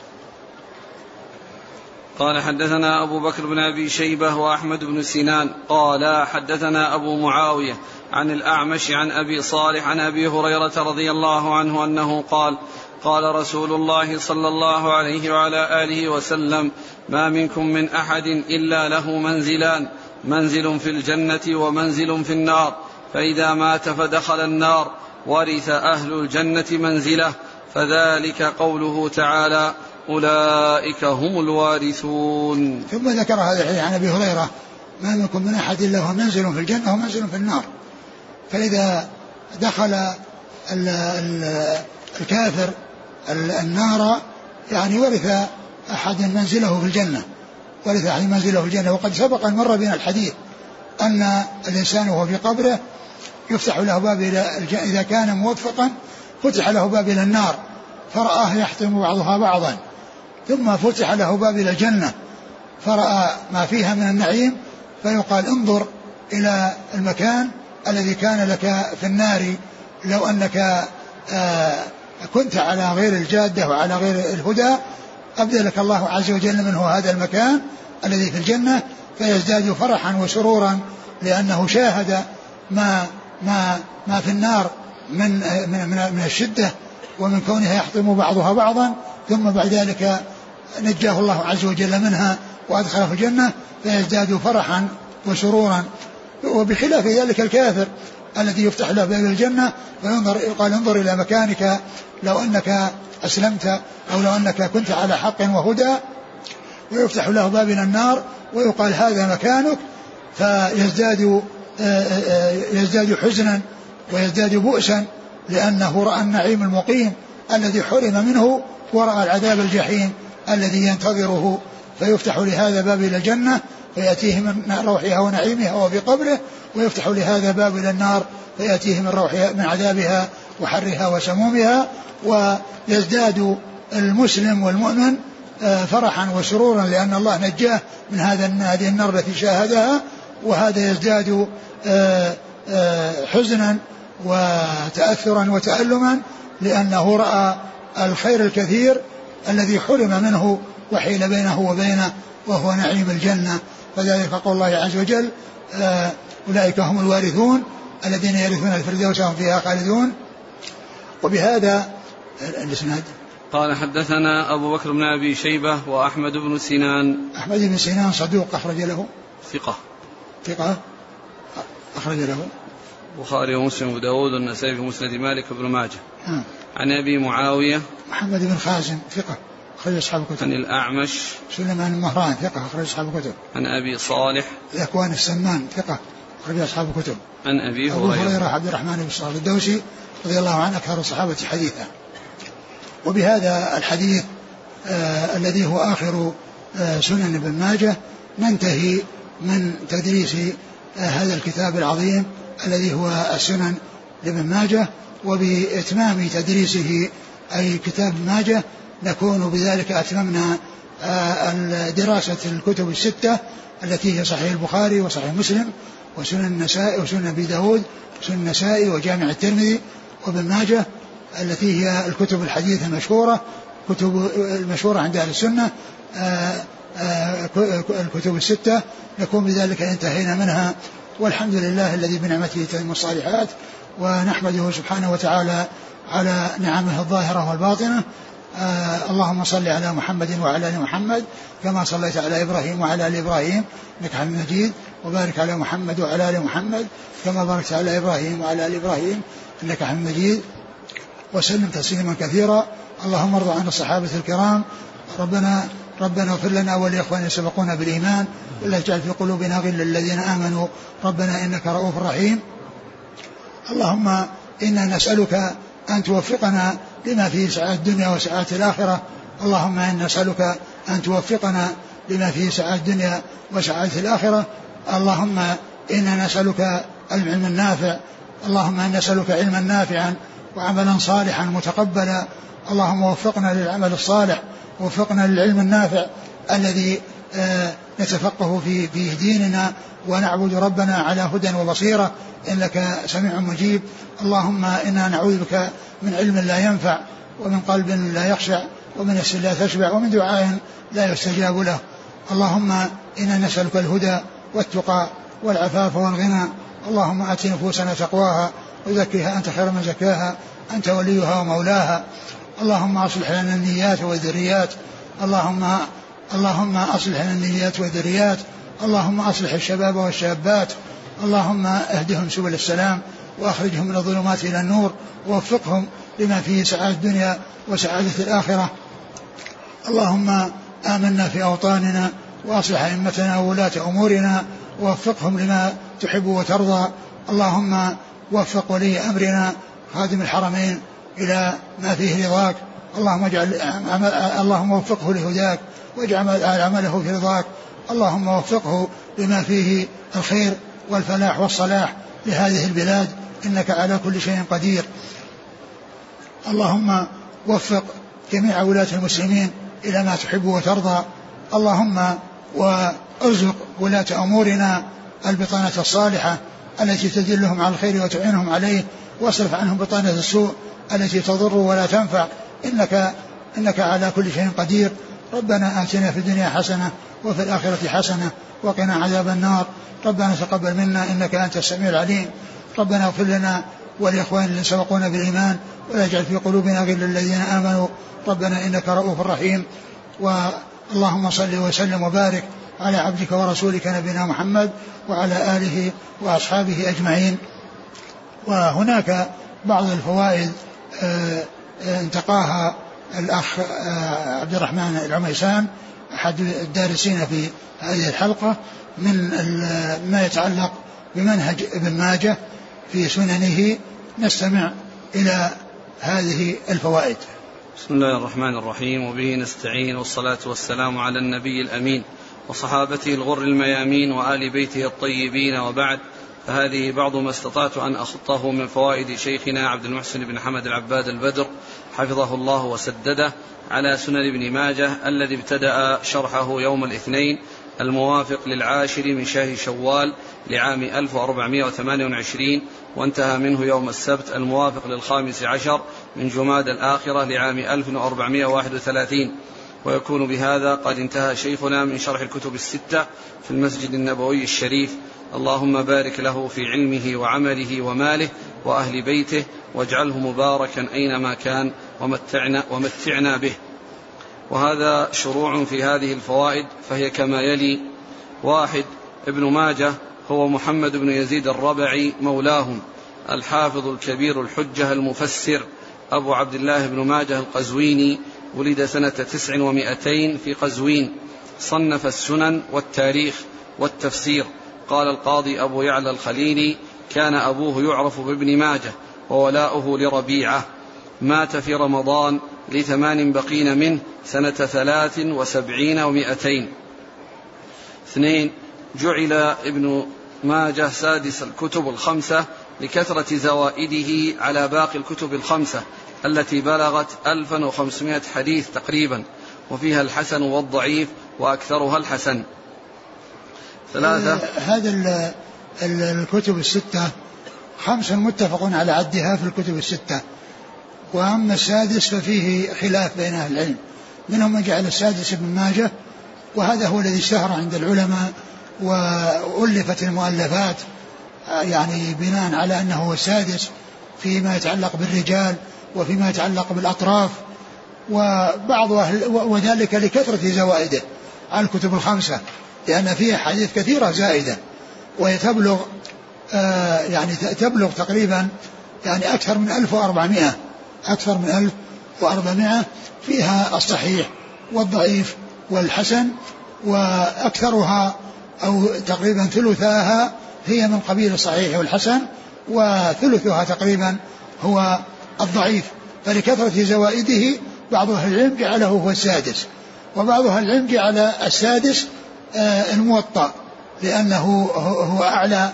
قال حدثنا أبو بكر بن أبي شيبة وأحمد بن سنان قال حدثنا أبو معاوية عن الأعمش عن أبي صالح عن أبي هريرة رضي الله عنه أنه قال قال رسول الله صلى الله عليه وعلى آله وسلم ما منكم من أحد إلا له منزلان منزل في الجنة ومنزل في النار فإذا مات فدخل النار ورث أهل الجنة منزله فذلك قوله تعالى أولئك هم الوارثون. ثم ذكر هذا الحديث عن أبي هريرة ما منكم من أحد إلا هو منزل في الجنة ومنزل في النار. فإذا دخل ال ال الكافر النار يعني ورث أحد منزله في الجنة. ورث أحد منزله في الجنة. وقد سبق أن مر بنا الحديث أن الإنسان وهو في قبره يفتح له باب إلى إذا كان موفقا فتح له باب إلى النار. فرآه يحتم بعضها بعضا. ثم فتح له باب إلى الجنة فرأى ما فيها من النعيم فيقال انظر إلى المكان الذي كان لك في النار لو أنك آه كنت على غير الجادة وعلى غير الهدى أبدلك الله عز وجل منه هذا المكان الذي في الجنة فيزداد فرحا وسرورا لأنه شاهد ما ما ما في النار من من من, الشدة ومن كونها يحطم بعضها بعضا ثم بعد ذلك نجاه الله عز وجل منها وأدخله الجنة فيزداد فرحا وسرورا. وبخلاف ذلك الكافر الذي يفتح له باب الجنة وينظر يقال انظر إلى مكانك لو أنك أسلمت أو لو أنك كنت على حق وهدى ويفتح له باب إلى النار ويقال هذا مكانك فيزداد آه، آه، يزداد حزنا ويزداد بؤسا لأنه رأى النعيم المقيم الذي حرم منه ورأى العذاب الجحيم. الذي ينتظره فيفتح لهذا باب إلى الجنة فيأتيه من روحها ونعيمها وهو في قبره ويفتح لهذا باب إلى النار فيأتيه من روحها من عذابها وحرها وسمومها ويزداد المسلم والمؤمن آه، فرحا وسرورا لأن الله نجاه من هذا هذه النار التي شاهدها وهذا يزداد آه، آه، حزنا وتأثرا وتألما لأنه رأى الخير الكثير الذي حرم منه وحيل بينه وبينه وهو نعيم الجنة. فذلك قول الله عز وجل أولئك هم الوارثون الذين يرثون الفردوس وهم فيها خالدون. وبهذا الإسناد. قال حدثنا أبو بكر بن أبي شيبة وأحمد بن سنان. أحمد بن سنان صدوق أخرج له. ثقة. ثقة أخرج له. البخاري ومسلم وداود والنسائي في مسند مالك بن ماجه. ها. عن أبي معاوية محمد بن خازم ثقة أخرج أصحاب الكتب. عن الأعمش سليمان المهران ثقة أخرج أصحاب الكتب. عن أبي صالح الأكوان السمان ثقة أخرج أصحاب الكتب. عن أبي هريرة. هريرة عبد الرحمن بن صالح الدوسي رضي الله عنه أكثر الصحابة حديثا. وبهذا الحديث آه الذي هو آخر آه سنن ابن ماجه ننتهي من تدريس آه هذا الكتاب العظيم الذي هو السنن لابن ماجه. وبإتمام تدريسه أي كتاب ماجه نكون بذلك أتممنا آه دراسة الكتب الستة التي هي صحيح البخاري وصحيح مسلم وسنن النسائي وسنن أبي داود وسنن النسائي وجامع الترمذي وابن ماجه التي هي الكتب الحديثة المشهورة كتب المشهورة عند أهل السنة آه، آه، الكتب الستة. نكون بذلك انتهينا منها والحمد لله الذي بنعمته تتم الصالحات. ونحمده سبحانه وتعالى على نعمه الظاهرة والباطنة. آه اللهم صل على محمد وعلى آل محمد كما صليت على إبراهيم وعلى آل إبراهيم إنك حميد مجيد. وبارك على محمد وعلى آل محمد كما باركت على إبراهيم وعلى آل إبراهيم إنك حميد مجيد. وسلم تسليما كثيرا. اللهم ارض عن الصحابة الكرام. ربنا ربنا اغفر لنا ولإخواننا سبقونا بالإيمان. ولا تجعل في قلوبنا غلا للذين آمنوا. ربنا إنك رؤوف رحيم. اللهم إنا نسألك أن توفقنا لما فيه سعاده الدنيا وسعاده الآخرة. اللهم إنا نسألك أن توفقنا لما فيه سعاده الدنيا وسعاده الآخرة. اللهم إنا نسألك العلم النافع. اللهم إنا نسألك علما نافعا وعملا صالحا متقبلا. اللهم وفقنا للعمل الصالح. وفقنا للعلم النافع الذي آه، نتفقه في في ديننا ونعبد ربنا على هدى وبصيرة. انك سميع مجيب. اللهم إنا نعوذ بك من علم لا ينفع ومن قلب لا يخشع ومن نفس لا تشبع ومن دعاء لا يستجاب له. اللهم إنا نسألك الهدى والتقى والعفاف والغنى. اللهم آت نفوسنا تقواها وزكها أنت خير من زكاها. أنت وليها ومولاها. اللهم أصلح لنا النيات والذريات. اللهم اللهم أصلح لنا النيات والذريات اللهم أصلح الشباب والشابات اللهم اهدهم سبل السلام وأخرجهم من الظلمات إلى النور ووفقهم لما فيه سعادة الدنيا وسعادة الآخرة. اللهم آمنا في أوطاننا وأصلح أئمتنا وولاة أمورنا ووفقهم لما تحب وترضى. اللهم وفق ولي أمرنا خادم الحرمين إلى ما فيه رضاك. اللهم اجعل اللهم وفقه لهداك. واجعل عمله في رضاك. اللهم وفقه لما فيه الخير والفلاح والصلاح لهذه البلاد. إنك على كل شيء قدير. اللهم وفق جميع ولاة المسلمين إلى ما تحب وترضى. اللهم وارزق ولاة أمورنا البطانة الصالحة التي تدلهم على الخير وتعينهم عليه. واصرف عنهم بطانة السوء التي تضر ولا تنفع. إنك إنك على كل شيء قدير. ربنا آتنا في الدنيا حسنة وفي الآخرة حسنة وقنا عذاب النار. ربنا تقبل منا إنك أنت السميع العليم. ربنا اغفر لنا ولإخواننا الذين سبقونا بالإيمان ولا يجعل في قلوبنا غلا الذين آمنوا. ربنا إنك رؤوف رحيم. واللهم صل وسلم وبارك على عبدك ورسولك نبينا محمد وعلى آله وأصحابه أجمعين. وهناك بعض الفوائد آه، آه، انتقاها الأخ آه، عبد الرحمن العميسان أحد الدارسين في هذه الحلقة من ما يتعلق بمنهج ابن ماجه في سننه نستمع إلى هذه الفوائد. بسم الله الرحمن الرحيم وبه نستعين والصلاة والسلام على النبي الأمين وصحابته الغر الميامين وآل بيته الطيبين وبعد. فهذه بعض ما استطعت أن أخطه من فوائد شيخنا عبد المحسن بن حمد العباد البدر حفظه الله وسدده على سنن ابن ماجه الذي ابتدأ شرحه يوم الاثنين الموافق للعاشر من شهر شوال لعام 1428 وانتهى منه يوم السبت الموافق للخامس عشر من جماد الآخرة لعام 1431 ويكون بهذا قد انتهى شيخنا من شرح الكتب الستة في المسجد النبوي الشريف. اللهم بارك له في علمه وعمله وماله وأهل بيته واجعله مباركا أينما كان. ومتعنا, ومتعنا به. وهذا شروع في هذه الفوائد فهي كما يلي واحد ابن ماجه هو محمد بن يزيد الربعي مولاهم الحافظ الكبير الحجة المفسر أبو عبد الله بن ماجه القزويني ولد سنة تسع ومائتين في قزوين. صنف السنن والتاريخ والتفسير. قال القاضي أبو يعلى الخليلي كان أبوه يعرف بابن ماجه وولاؤه لربيعة. مات في رمضان لثمان بقين منه سنة ثلاث وسبعين ومائتين اثنين جعل ابن ماجه سادس الكتب الخمسة لكثرة زوائده على باقي الكتب الخمسة التي بلغت 1500 حديث تقريبا وفيها الحسن والضعيف وأكثرها الحسن. ثلاثة هذا الكتب الستة خمس متفق على عدها في الكتب الستة. وأما السادس ففيه خلاف بين أهل العلم. منهم من جعل السادس ابن ماجه وهذا هو الذي اشتهر عند العلماء وألفت المؤلفات يعني بناء على أنه هو السادس فيما يتعلق بالرجال وفيما يتعلق بالأطراف وبعض أهل وذلك لكثرة زوائده على الكتب الخمسة لأن فيه حديث كثيرة زائدة وهي تبلغ آه يعني تبلغ تقريبا يعني أكثر من 1400 أكثر من 1400 فيها الصحيح والضعيف والحسن وأكثرها أو تقريبا ثلثاها هي من قبيل الصحيح والحسن وثلثها تقريبا هو الضعيف. فلكثرة زوائده بعض أهل العلم جعله هو السادس وبعض أهل العلم جعل السادس آه، الموطأ لأنه هو أعلى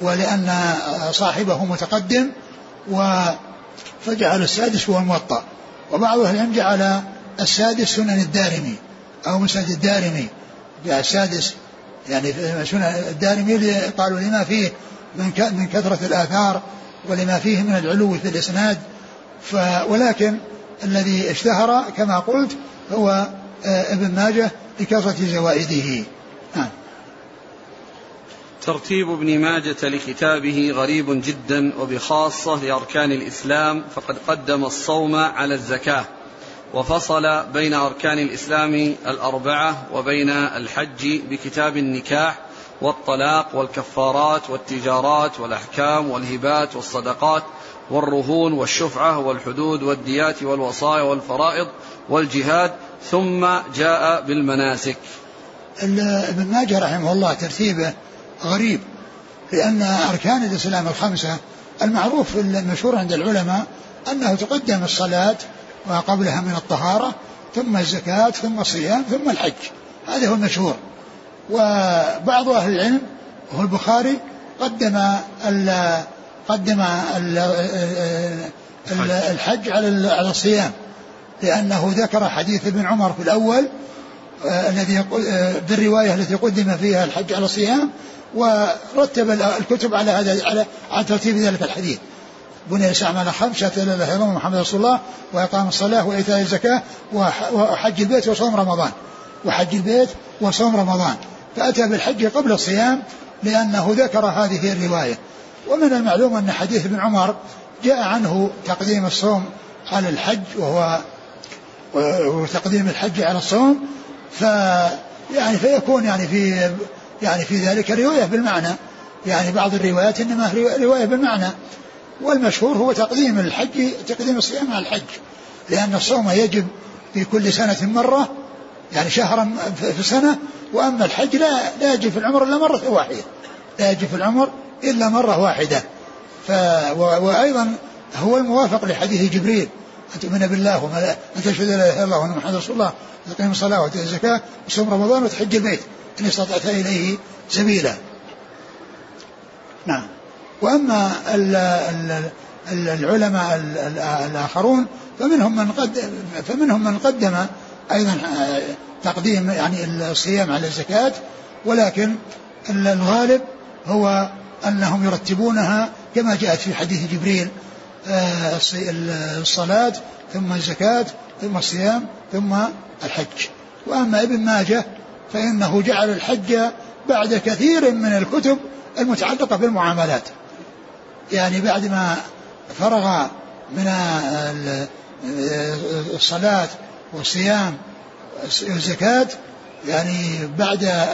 ولأن صاحبه متقدم و فجعل السادس هو الموطأ. وبعض أهل العلم جعل السادس سنن الدارمي أو مسند الدارمي. جاء السادس يعني سنن الدارمي قالوا لما فيه من من كثرة الآثار ولما فيه من العلو في الإسناد. ف ولكن الذي اشتهر كما قلت هو آه، ابن ماجه لكثرة زوائده. نعم ترتيب ابن ماجة لكتابه غريب جدا وبخاصة لأركان الإسلام فقد قدم الصوم على الزكاة وفصل بين أركان الإسلام الأربعة وبين الحج بكتاب النكاح والطلاق والكفارات والتجارات والأحكام والهبات والصدقات والرهون والشفعة والحدود والديات والوصايا والفرائض والجهاد ثم جاء بالمناسك. ابن ماجة رحمه الله ترتيبه غريب لأن أركان الإسلام الخمسة المعروف المشهور عند العلماء أنه تقدم الصلاة وقبلها من الطهارة ثم الزكاة ثم الصيام ثم الحج. هذا هو المشهور. وبعض أهل العلم وهو البخاري قدم ال قدم ال الحج. على على الصيام لأنه ذكر حديث ابن عمر في الأول آه، الذي آه، بالرواية التي قدم فيها الحج على الصيام ورتب الكتب على هذا على ترتيب ذلك الحديث. بني الاسلام على خمس شهادة لا إله إلا الله محمد رسول الله وإقام الصلاة وإيتاء الزكاة وحج البيت وصوم رمضان. وحج البيت وصوم رمضان. فأتى بالحج قبل الصيام لأنه ذكر هذه الرواية. ومن المعلوم أن حديث ابن عمر جاء عنه تقديم الصوم على الحج وهو وتقديم الحج على الصوم. ف يعني فيكون يعني في يعني في ذلك رواية بالمعنى. يعني بعض الروايات إنما رواية بالمعنى. والمشهور هو تقديم الحج تقديم الصيام على الحج. لأن الصوم يجب في كل سنة مرة يعني شهرا في سنة. وأما الحج لا لا يجب في العمر إلا مرة واحدة. لا يجب في العمر إلا مرة واحدة. ف وأيضا هو الموافق لحديث جبريل. أن تؤمن بالله وما أن تشهد لا إله إلا الله وأن محمد رسول الله وتقيم الصلاة وتؤتي الزكاة وصوم رمضان وتحج البيت. إن استطعت إليه سبيلا. نعم. وأما العلماء الآخرون فمنهم من قدم فمنهم من قدم أيضا تقديم يعني الصيام على الزكاة ولكن الغالب هو أنهم يرتبونها كما جاءت في حديث جبريل آه، الصلاة ثم الزكاة ثم الصيام ثم الحج. وأما ابن ماجه فإنه جعل الحج بعد كثير من الكتب المتعلقة بالمعاملات. يعني بعد ما فرغ من الصلاة والصيام والزكاة يعني بعد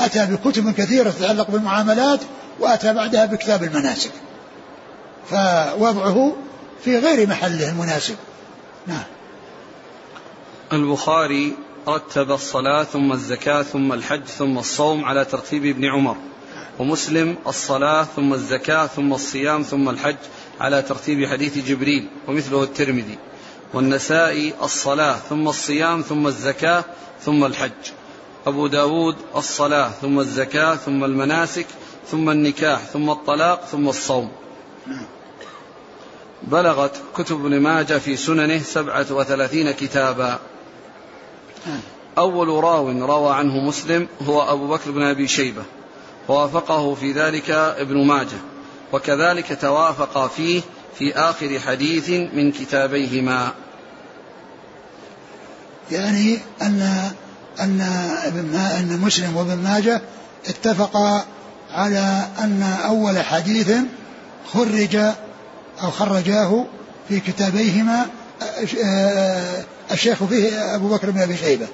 أتى بكتب كثيرة تتعلق بالمعاملات وأتى بعدها بكتاب المناسك. فوضعه في غير محله المناسب نعم. البخاري رتب الصلاة ثم الزكاة ثم الحج ثم الصوم على ترتيب ابن عمر. ومسلم الصلاة ثم الزكاة ثم الصيام ثم الحج على ترتيب حديث جبريل ومثله الترمذي. والنسائي الصلاة ثم الصيام ثم الزكاة ثم الحج. أبو داود الصلاة ثم الزكاة ثم المناسك ثم النكاح ثم الطلاق ثم الصوم. بلغت كتب ابن ماجه في سننه سبعة وثلاثين كتابا. أول راو روى عنه مسلم هو أبو بكر بن أبي شيبة ووافقه في ذلك ابن ماجه وكذلك توافق فيه في آخر حديث من كتابيهما. يعني أن أن أن مسلم وابن ماجه اتفقا على أن أول حديث خرج أو خرجاه في كتابيهما الشيخ فيه أبو بكر بن أبي شيبة.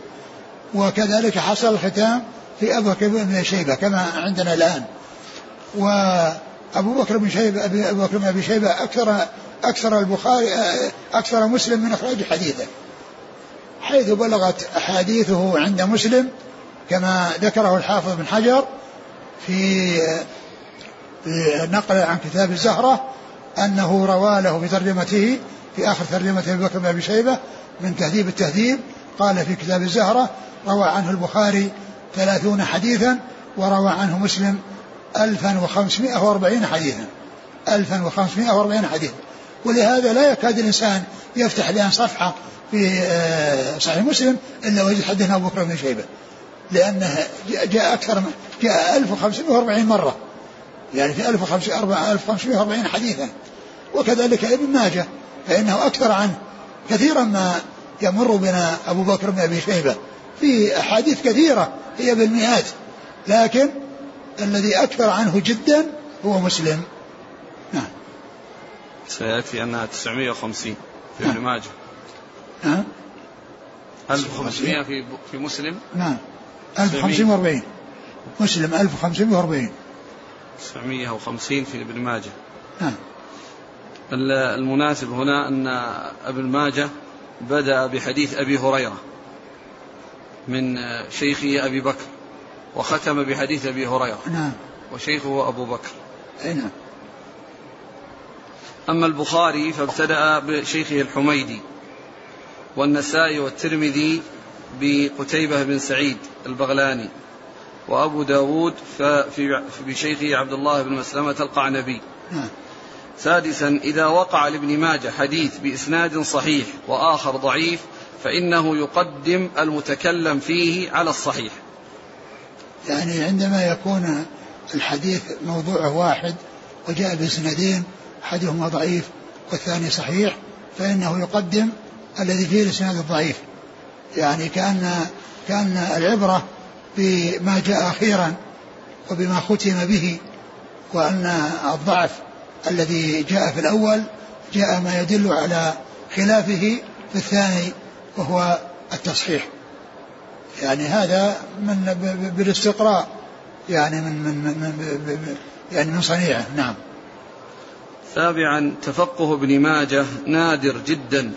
وكذلك حصل الختام في أبو بكر بن أبي شيبة كما عندنا الآن. وأبو بكر بن شيبة أبو بكر بن أبي شيبة أكثر أكثر البخاري أكثر مسلم من إخراج حديثه. حيث بلغت أحاديثه عند مسلم كما ذكره الحافظ بن حجر في نقل عن كتاب الزهرة أنه روى له في ترجمته في آخر ترجمة أبي بكر بن أبي شيبة من تهذيب التهذيب. قال في كتاب الزهرة روى عنه البخاري ثلاثون حديثا وروى عنه مسلم ألفا وخمسمائة وأربعين حديثا. ألفا وخمسمائة وأربعين حديثا. ولهذا لا يكاد الإنسان يفتح الآن صفحة في آه، صحيح مسلم إلا ويجد حدثنا أبو بكر بن شيبة. لأنه جاء أكثر من جاء 1540 مرة. يعني في 1540 حديثا. وكذلك ابن ماجه فإنه أكثر عنه. كثيرا ما يمر بنا أبو بكر بن أبي شيبة. في أحاديث كثيرة هي بالمئات لكن الذي أكثر عنه جدا هو مسلم. نعم. سيأتي أنها 950 في ابن ماجه. نعم. 1500 في في مسلم؟ نعم. 1540 مسلم 1540 950 في ابن ماجه. نعم. المناسب هنا أن ابن ماجه بدأ بحديث أبي هريرة من شيخه أبي بكر وختم بحديث أبي هريرة. نعم. وشيخه أبو بكر. نعم. أما البخاري فابتدأ بشيخه الحميدي والنسائي والترمذي بقتيبة بن سعيد البغلاني وأبو داود بشيخه عبد الله بن مسلمة القعنبي. نعم. سادسا إذا وقع لابن ماجه حديث بإسناد صحيح وآخر ضعيف فإنه يقدم المتكلم فيه على الصحيح. يعني عندما يكون الحديث موضوعه واحد وجاء بإسنادين أحدهما ضعيف والثاني صحيح فإنه يقدم الذي فيه الإسناد الضعيف. يعني كأن كأن العبرة بما جاء أخيرا وبما ختم به وأن الضعف الذي جاء في الأول جاء ما يدل على خلافه في الثاني وهو التصحيح. يعني هذا من بالاستقراء يعني من من, من يعني من صنيعه نعم. سابعا تفقه ابن ماجه نادر جدا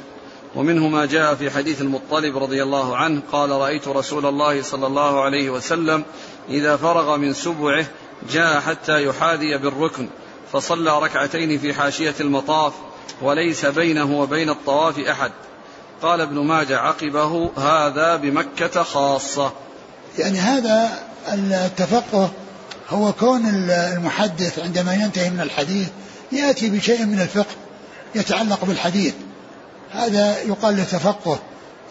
ومنه ما جاء في حديث المطلب رضي الله عنه قال رأيت رسول الله صلى الله عليه وسلم إذا فرغ من سبعه جاء حتى يحاذي بالركن. فصلى ركعتين في حاشية المطاف وليس بينه وبين الطواف أحد. قال ابن ماجه عقبه هذا بمكة خاصة. يعني هذا التفقه هو كون المحدث عندما ينتهي من الحديث يأتي بشيء من الفقه يتعلق بالحديث. هذا يقال له تفقه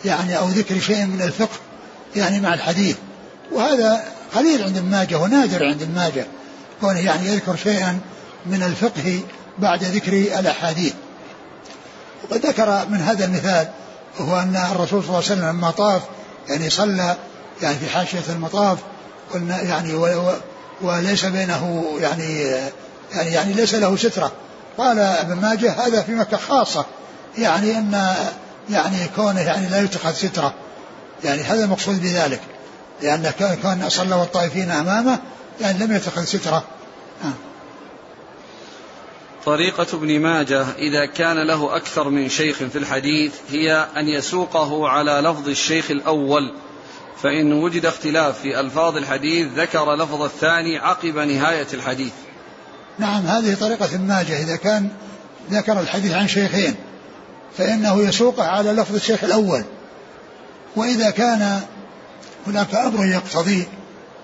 يعني أو ذكر شيء من الفقه يعني مع الحديث. وهذا قليل عند الماجة ونادر عند الماجة كونه يعني يذكر شيئا من الفقه بعد ذكر الأحاديث. وقد ذكر من هذا المثال وهو أن الرسول صلى الله عليه وسلم لما طاف يعني صلى يعني في حاشية المطاف قلنا يعني وليس بينه يعني يعني يعني ليس له سترة. قال ابن ماجه هذا في مكة خاصة يعني أن يعني كونه يعني لا يتخذ سترة. يعني هذا المقصود بذلك لأن كان صلى والطائفين أمامه يعني لم يتخذ سترة. آه. طريقة ابن ماجه إذا كان له أكثر من شيخ في الحديث هي أن يسوقه على لفظ الشيخ الأول فإن وجد اختلاف في ألفاظ الحديث ذكر لفظ الثاني عقب نهاية الحديث. نعم هذه طريقة ماجه إذا كان ذكر الحديث عن شيخين فإنه يسوقه على لفظ الشيخ الأول. وإذا كان هناك أمر يقتضي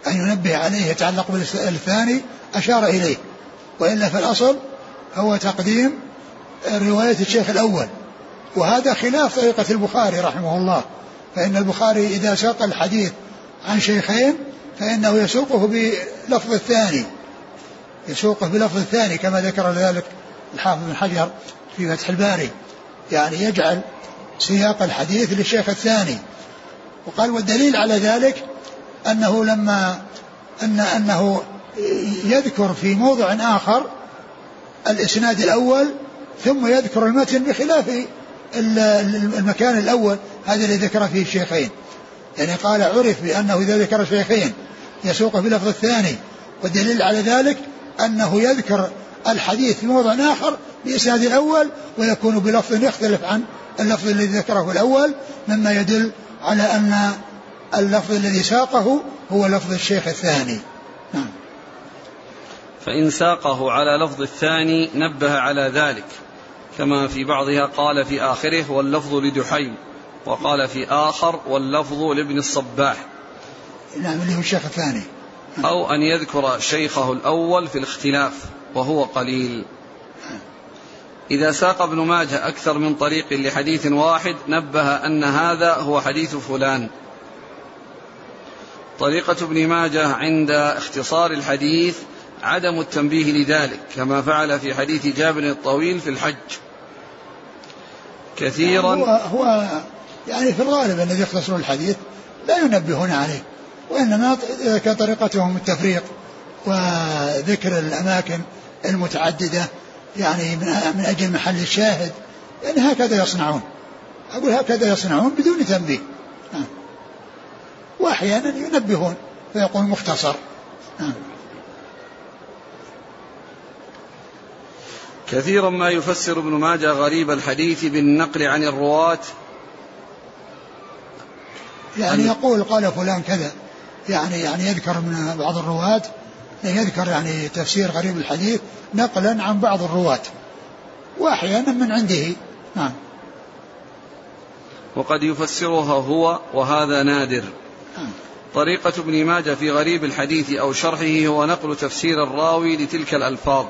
أن ينبه عليه يتعلق بالثاني أشار إليه وإلا في الأصل هو تقديم رواية الشيخ الأول. وهذا خلاف طريقة البخاري رحمه الله. فإن البخاري إذا ساق الحديث عن شيخين فإنه يسوقه بلفظ الثاني. يسوقه بلفظ الثاني كما ذكر ذلك الحافظ بن حجر في فتح الباري. يعني يجعل سياق الحديث للشيخ الثاني. وقال والدليل على ذلك أنه لما أن أنه يذكر في موضع آخر الإسناد الأول ثم يذكر المتن بخلاف المكان الأول هذا الذي ذكر فيه الشيخين. يعني قال عرف بأنه إذا ذكر شيخين يسوقه بلفظ الثاني والدليل على ذلك أنه يذكر الحديث في موضع آخر بإسناد الأول ويكون بلفظ يختلف عن اللفظ الذي ذكره الأول مما يدل على أن اللفظ الذي ساقه هو لفظ الشيخ الثاني. نعم. فإن ساقه على لفظ الثاني نبه على ذلك. كما في بعضها قال في آخره واللفظ لدحيم وقال في آخر واللفظ لابن الصباح. نعم اللي هو الشيخ الثاني. أو أن يذكر شيخه الأول في الاختلاف وهو قليل. إذا ساق ابن ماجه أكثر من طريق لحديث واحد نبه أن هذا هو حديث فلان. طريقة ابن ماجه عند اختصار الحديث عدم التنبيه لذلك كما فعل في حديث جابر الطويل في الحج كثيرا هو, هو يعني في الغالب الذي يختصرون الحديث لا ينبهون عليه وإنما كان طريقتهم التفريق وذكر الأماكن المتعددة يعني من أجل محل الشاهد يعني هكذا يصنعون أقول هكذا يصنعون بدون تنبيه نعم. وأحيانا ينبهون فيقول مختصر نعم. كثيرا ما يفسر ابن ماجه غريب الحديث بالنقل عن الرواة. يعني يقول قال فلان كذا. يعني يعني يذكر من بعض الرواة يذكر يعني تفسير غريب الحديث نقلا عن بعض الرواة. وأحيانا من عنده. نعم. وقد يفسرها هو وهذا نادر. نعم. طريقة ابن ماجه في غريب الحديث أو شرحه هو نقل تفسير الراوي لتلك الألفاظ.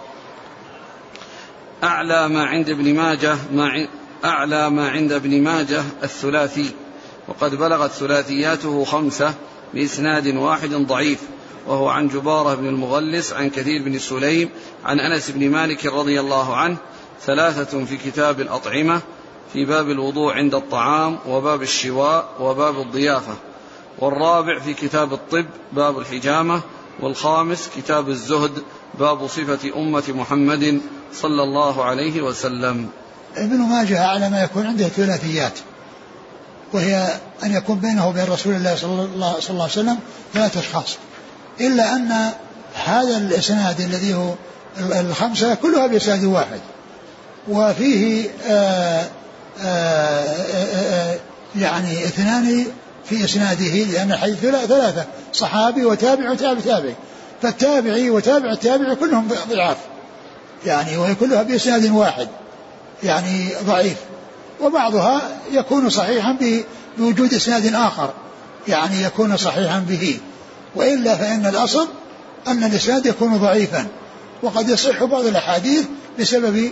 أعلى ما عند ابن ماجه ما أعلى ما عند ابن ماجه الثلاثي. وقد بلغت ثلاثياته خمسة بإسناد واحد ضعيف. وهو عن جبارة بن المغلس عن كثير بن سليم عن أنس بن مالك رضي الله عنه ثلاثة في كتاب الأطعمة في باب الوضوء عند الطعام وباب الشواء وباب الضيافة. والرابع في كتاب الطب باب الحجامة والخامس كتاب الزهد باب صفة أمة محمد صلى الله عليه وسلم. ابن ماجه أعلى ما يكون عنده ثلاثيات وهي أن يكون بينه وبين رسول الله صلى الله, صلى الله عليه وسلم ثلاثة أشخاص. إلا أن هذا الإسناد الذي هو الخمسة كلها بإسناد واحد. وفيه آآ آآ آآ يعني اثنان في إسناده لأن الحديث ثلاثة. صحابي وتابع وتابع تابعي فالتابعي وتابع التابعي كلهم ضعاف. يعني وهي كلها بإسناد واحد. يعني ضعيف. وبعضها يكون صحيحا بوجود إسناد آخر. يعني يكون صحيحا به. وإلا فإن الأصل أن الإسناد يكون ضعيفا. وقد يصح بعض الأحاديث بسبب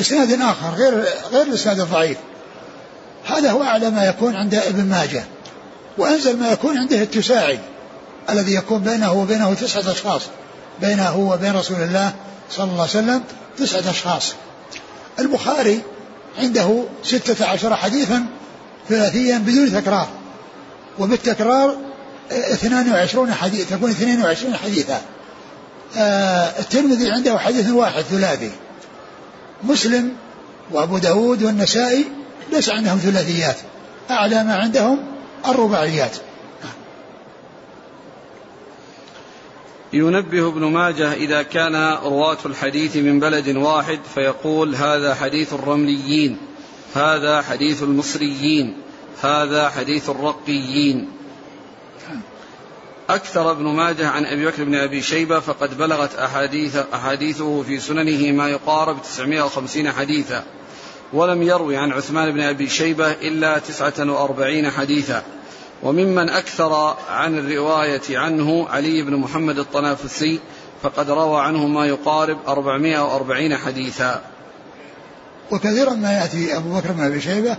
إسناد آخر غير غير الإسناد الضعيف. هذا هو أعلى ما يكون عند ابن ماجه. وأنزل ما يكون عنده التساعي الذي يكون بينه وبينه تسعة أشخاص بينه وبين رسول الله صلى الله عليه وسلم تسعة أشخاص. البخاري عنده ستة عشر حديثا ثلاثيا بدون تكرار وبالتكرار 22 حديث تكون 22 حديثا. آه الترمذي عنده حديث واحد ثلاثي. مسلم وأبو داود والنسائي ليس عندهم ثلاثيات أعلى ما عندهم الرباعيات. ينبه ابن ماجه إذا كان رواة الحديث من بلد واحد فيقول هذا حديث أكثر ابن ماجه عن أبي بكر بن أبي شيبة فقد بلغت أحاديث أحاديثه في سننه ما يقارب 950 حديثا ولم يروي عن عثمان بن أبي شيبة إلا 49 حديثا. وممن أكثر عن الرواية عنه علي بن محمد الطنافسي فقد روى عنه ما يقارب 440 حديثا. وكثيرا ما يأتي أبو بكر بن أبي شيبة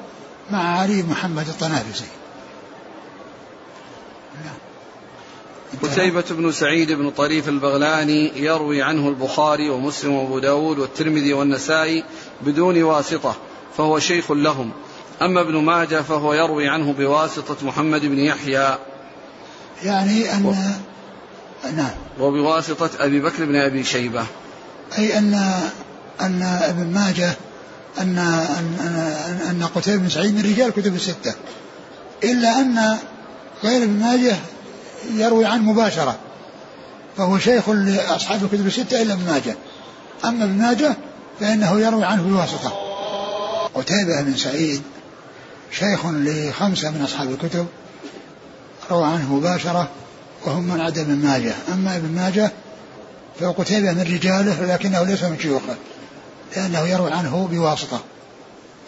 مع علي بن محمد الطنافسي. قتيبة بن سعيد بن طريف البغلاني يروي عنه البخاري ومسلم وأبو داود والترمذي والنسائي بدون واسطة فهو شيخ لهم. أما ابن ماجه فهو يروي عنه بواسطة محمد بن يحيى. يعني أن و... نعم. وبواسطة أبي بكر بن أبي شيبة. أي أن أن ابن ماجه أن أن أن, أن قتيبة بن سعيد من رجال كتب الستة. إلا أن غير ابن ماجه يروي عنه مباشرة. فهو شيخ لأصحاب الكتب الستة إلا ابن ماجه. أما ابن ماجه فإنه يروي عنه بواسطة. قتيبة بن سعيد شيخ لخمسة من أصحاب الكتب روى عنه مباشرة وهم من عدا ابن ماجه. أما ابن ماجه فقتيبة من رجاله لكنه ليس من شيوخه لأنه يروي عنه بواسطة.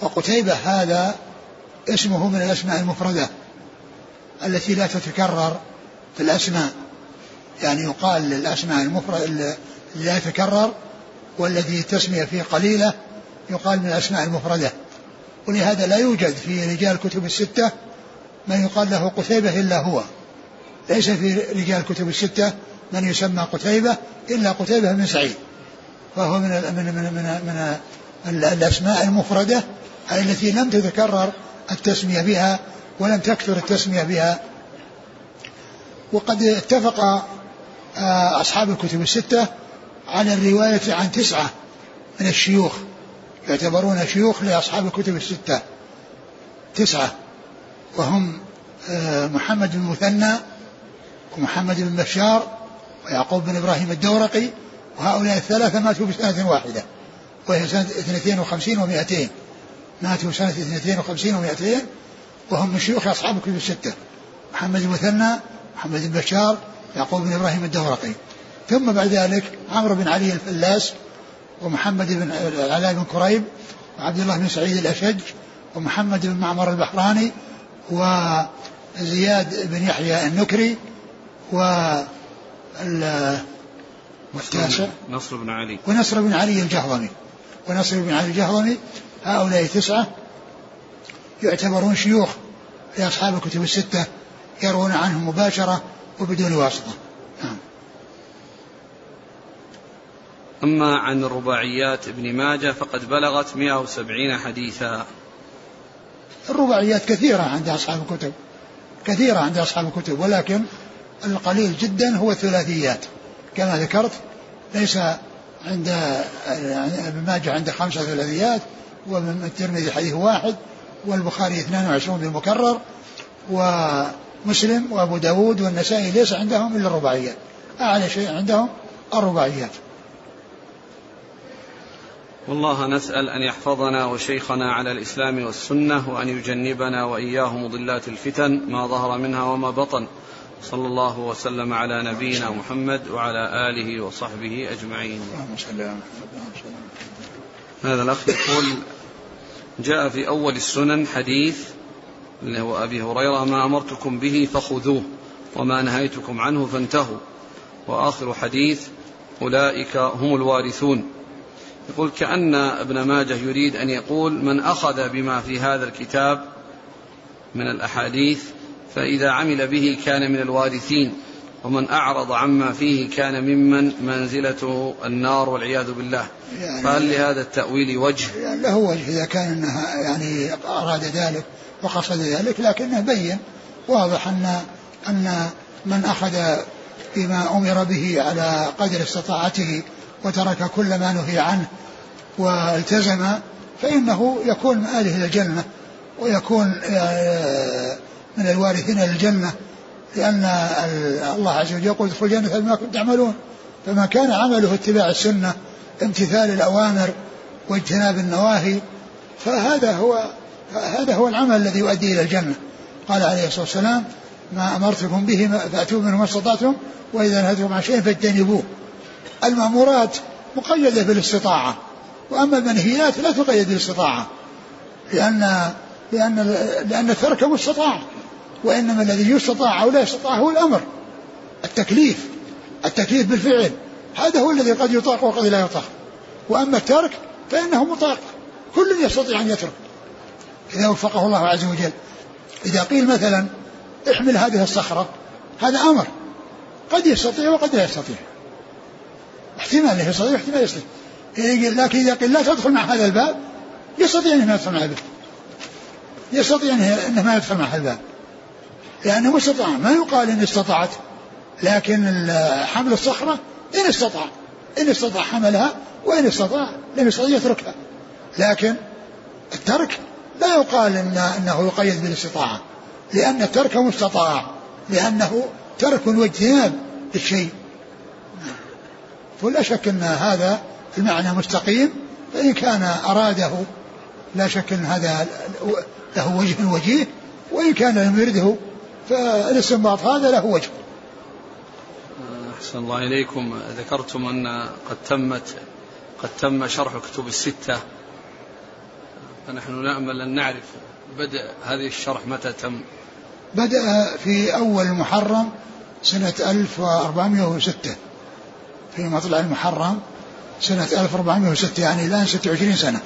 وقتيبة هذا اسمه من الأسماء المفردة التي لا تتكرر في الأسماء. يعني يقال للأسماء المفرد اللي لا يتكرر والذي التسمية فيه قليلة يقال من الأسماء المفردة. ولهذا لا يوجد في رجال الكتب الستة من يقال له قتيبة إلا هو. ليس في رجال الكتب الستة من يسمى قتيبة إلا قتيبة بن سعيد. فهو من من من من, من الأسماء المفردة التي لم تتكرر التسمية بها ولم تكثر التسمية بها. وقد اتفق آه، أصحاب الكتب الستة على الرواية عن تسعة من الشيوخ. يعتبرون شيوخ لأصحاب الكتب الستة تسعة وهم آه، محمد بن مثنى ومحمد بن بشار ويعقوب بن إبراهيم الدورقي وهؤلاء الثلاثة ماتوا بسنة واحدة وهي سنة 52 و200 ماتوا سنة 52 و200 وهم من شيوخ أصحاب الكتب الستة محمد المثنى محمد بن بشار يعقوب بن إبراهيم الدورقي. ثم بعد ذلك عمرو بن علي الفلاس ومحمد بن العلاء بن كريب وعبد الله بن سعيد الأشج ومحمد بن معمر البحراني وزياد بن يحيى النكري و والتاسع. نصر بن علي. ونصر بن علي الجهضمي. ونصر بن علي الجهضمي هؤلاء تسعة يعتبرون شيوخ لأصحاب الكتب الستة يروون عنه مباشرة وبدون واسطة. أما عن الرباعيات ابن ماجه فقد بلغت 170 حديثا. الرباعيات كثيرة عند أصحاب الكتب كثيرة عند أصحاب الكتب ولكن القليل جدا هو الثلاثيات. كما ذكرت ليس عند ابن ماجه عنده خمسة ثلاثيات والترمذي حديث واحد والبخاري 22 بالمكرر ومسلم وأبو داود والنسائي ليس عندهم إلا الرباعيات. أعلى شيء عندهم الرباعيات. والله نسأل أن يحفظنا وشيخنا على الإسلام والسنة وأن يجنبنا وإياه مضلات الفتن ما ظهر منها وما بطن. صلى الله وسلم على نبينا محمد وعلى آله وصحبه أجمعين. هذا الأخ يقول جاء في أول السنن حديث اللي هو أبي هريرة ما أمرتكم به فخذوه وما نهيتكم عنه فانتهوا. وآخر حديث أولئك هم الوارثون. يقول كأن ابن ماجه يريد أن يقول من أخذ بما في هذا الكتاب من الأحاديث فإذا عمل به كان من الوارثين ومن أعرض عما فيه كان ممن منزلته النار والعياذ بالله. يعني فهل لهذا التأويل وجه؟ يعني له وجه إذا كان أنها يعني أراد ذلك وقصد ذلك لكنه بين واضح أن أن من أخذ بما أمر به على قدر استطاعته وترك كل ما نهي عنه والتزم فإنه يكون مآله إلى الجنة ويكون آه، من الوارثين للجنة لأن الله عز وجل يقول ادخلوا الجنة بما كنتم تعملون فمن كان عمله اتباع السنة امتثال الأوامر واجتناب النواهي فهذا هو هذا هو العمل الذي يؤدي إلى الجنة. قال عليه الصلاة والسلام ما أمرتكم به فأتوا منه ما استطعتم وإذا نهيتكم عن شيء فاجتنبوه. المأمورات مقيدة بالاستطاعة وأما المنهيات لا تقيد بالاستطاعة لأن لأن لأن الترك مستطاع وإنما الذي يستطاع أو لا يستطاع هو الأمر التكليف التكليف بالفعل هذا هو الذي قد يطاق وقد لا يطاق وأما الترك فإنه مطاق كل يستطيع أن يترك إذا وفقه الله عز وجل. إذا قيل مثلا احمل هذه الصخرة هذا أمر قد يستطيع وقد لا يستطيع. احتمال انه يستطيع واحتمال يستطيع لكن إذا قيل لا تدخل مع هذا الباب يستطيع انه ما يدخل مع الباب يستطيع أنه ما يدخل مع هذا الباب. لأنه مستطاع ما يقال إن استطعت لكن حمل الصخرة إن استطاع. إن استطاع حملها وإن استطاع لم يستطيع يتركها. لكن الترك لا يقال إن إنه يقيد بالاستطاعة. لأن الترك مستطاع. لأنه ترك واجتناب للشيء. ولا شك أن هذا المعنى مستقيم فإن كان أراده لا شك أن هذا له وجه وجيه وإن كان لم يرده فالاستنباط هذا له وجه. أحسن الله إليكم ذكرتم أن قد تمت قد تم شرح كتب الستة فنحن نامل أن نعرف بدء هذه الشرح متى تم. بدأ في أول محرم سنة 1406 في مطلع المحرم سنة 1406 يعني الآن 26 سنة.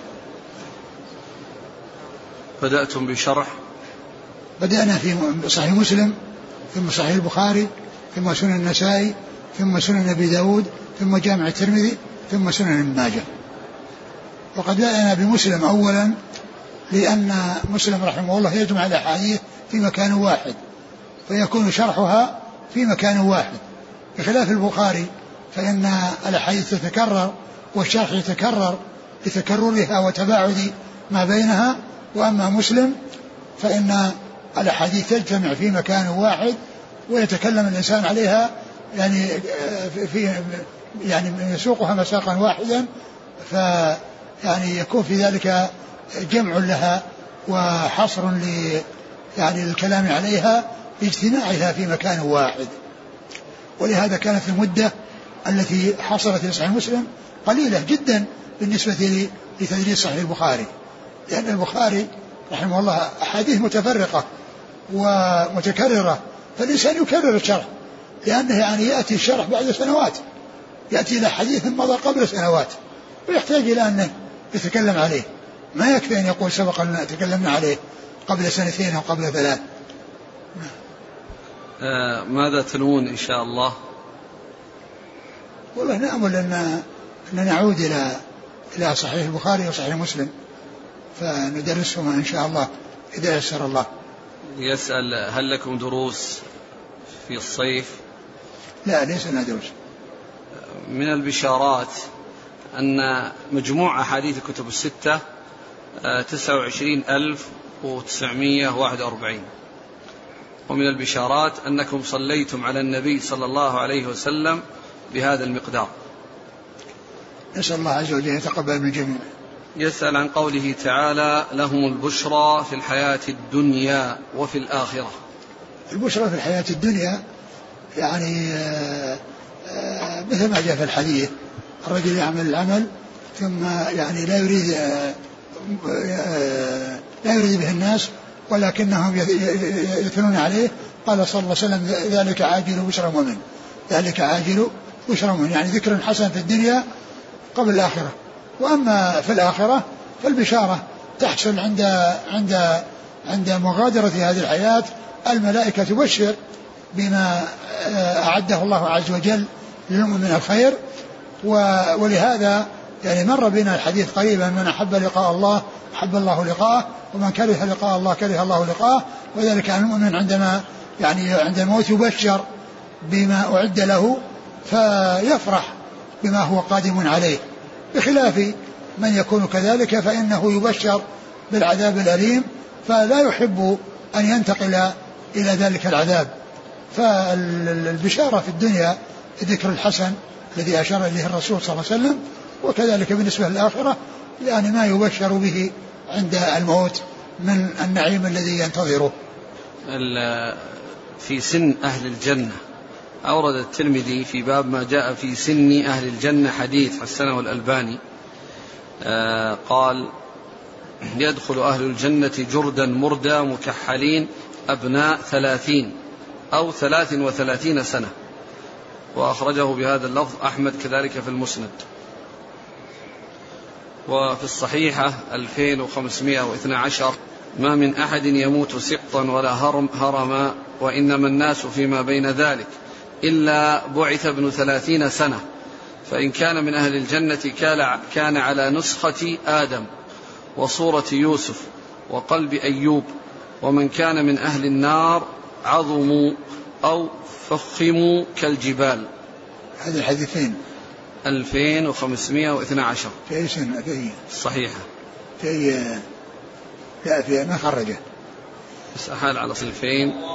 بدأتم بشرح؟ بدأنا في صحيح مسلم ثم صحيح البخاري ثم سنن النسائي ثم سنن أبي داود ثم جامع الترمذي ثم سنن ابن ماجه. وقد بدأنا بمسلم أولا لأن مسلم رحمه الله يجمع الأحاديث في مكان واحد فيكون شرحها في مكان واحد. بخلاف البخاري فإن الأحاديث تتكرر والشرح يتكرر لتكررها وتباعد ما بينها وأما مسلم فإن الأحاديث تجتمع في مكان واحد ويتكلم الإنسان عليها يعني في يعني يسوقها مساقا واحدا ف يعني يكون في ذلك جمع لها وحصر ل يعني الكلام عليها باجتماعها في مكان واحد. ولهذا كانت المدة التي حصلت في صحيح مسلم قليلة جدا بالنسبة لتدريس صحيح البخاري. لأن البخاري رحمه الله أحاديث متفرقة ومتكررة فالإنسان يكرر الشرح لأنه يعني يأتي الشرح بعد سنوات يأتي إلى حديث مضى قبل سنوات ويحتاج إلى أن يتكلم عليه. ما يكفي أن يقول سبق أن تكلمنا عليه قبل سنتين أو قبل ثلاث. آه ماذا تنوون إن شاء الله؟ والله نأمل أن أن نعود إلى إلى صحيح البخاري وصحيح مسلم فندرسهما إن شاء الله إذا يسر الله. يسأل هل لكم دروس في الصيف؟ لا ليس لنا دروس. من البشارات أن مجموع أحاديث الكتب الستة آه، تسعة وعشرين ألف وتسعمية واحد وأربعين. ومن البشارات أنكم صليتم على النبي صلى الله عليه وسلم بهذا المقدار. نسأل الله عز وجل يتقبل من الجميع يسأل عن قوله تعالى لهم البشرى في الحياة الدنيا وفي الآخرة. البشرى في الحياة الدنيا يعني آه، آه، مثل ما جاء في الحديث الرجل يعمل العمل ثم يعني لا يريد آه، لا يريد به الناس ولكنهم يثنون عليه. قال صلى الله عليه وسلم ذلك عاجل بشرى مؤمن. ذلك عاجل بشرى يعني ذكر حسن في الدنيا قبل الآخرة. وأما في الآخرة فالبشارة تحصل عند عند عند مغادرة هذه الحياة. الملائكة تبشر بما أعده الله عز وجل للمؤمن من الخير. ولهذا يعني مر بنا الحديث قريبا من أحب لقاء الله أحب الله لقاءه ومن كره لقاء الله كره الله لقاءه. وذلك المؤمن عندما يعني عند الموت يبشر بما أعد له فيفرح بما هو قادم عليه بخلاف من يكون كذلك فإنه يبشر بالعذاب الأليم فلا يحب أن ينتقل إلى ذلك العذاب. فالبشارة في الدنيا ذكر الحسن الذي أشار إليه الرسول صلى الله عليه وسلم وكذلك بالنسبة للآخرة يعني ما يبشر به عند الموت من النعيم الذي ينتظره. في سن أهل الجنة أورد الترمذي في باب ما جاء في سن أهل الجنة حديث حسنه الألباني. آه قال يدخل أهل الجنة جردا مردا مكحلين أبناء ثلاثين أو ثلاث وثلاثين سنة. وأخرجه بهذا اللفظ أحمد كذلك في المسند. وفي الصحيحة 2512 ما من أحد يموت سقطا ولا هرم هرما وإنما الناس فيما بين ذلك إلا بعث ابن ثلاثين سنة فإن كان من أهل الجنة كان على نسخة آدم وصورة يوسف وقلب أيوب ومن كان من أهل النار عظموا أو فخموا كالجبال. هذه الحديثين 2512 في أي سنة؟ في أي صحيحة. في أي لا في ما خرجه؟ بس أحال على 2000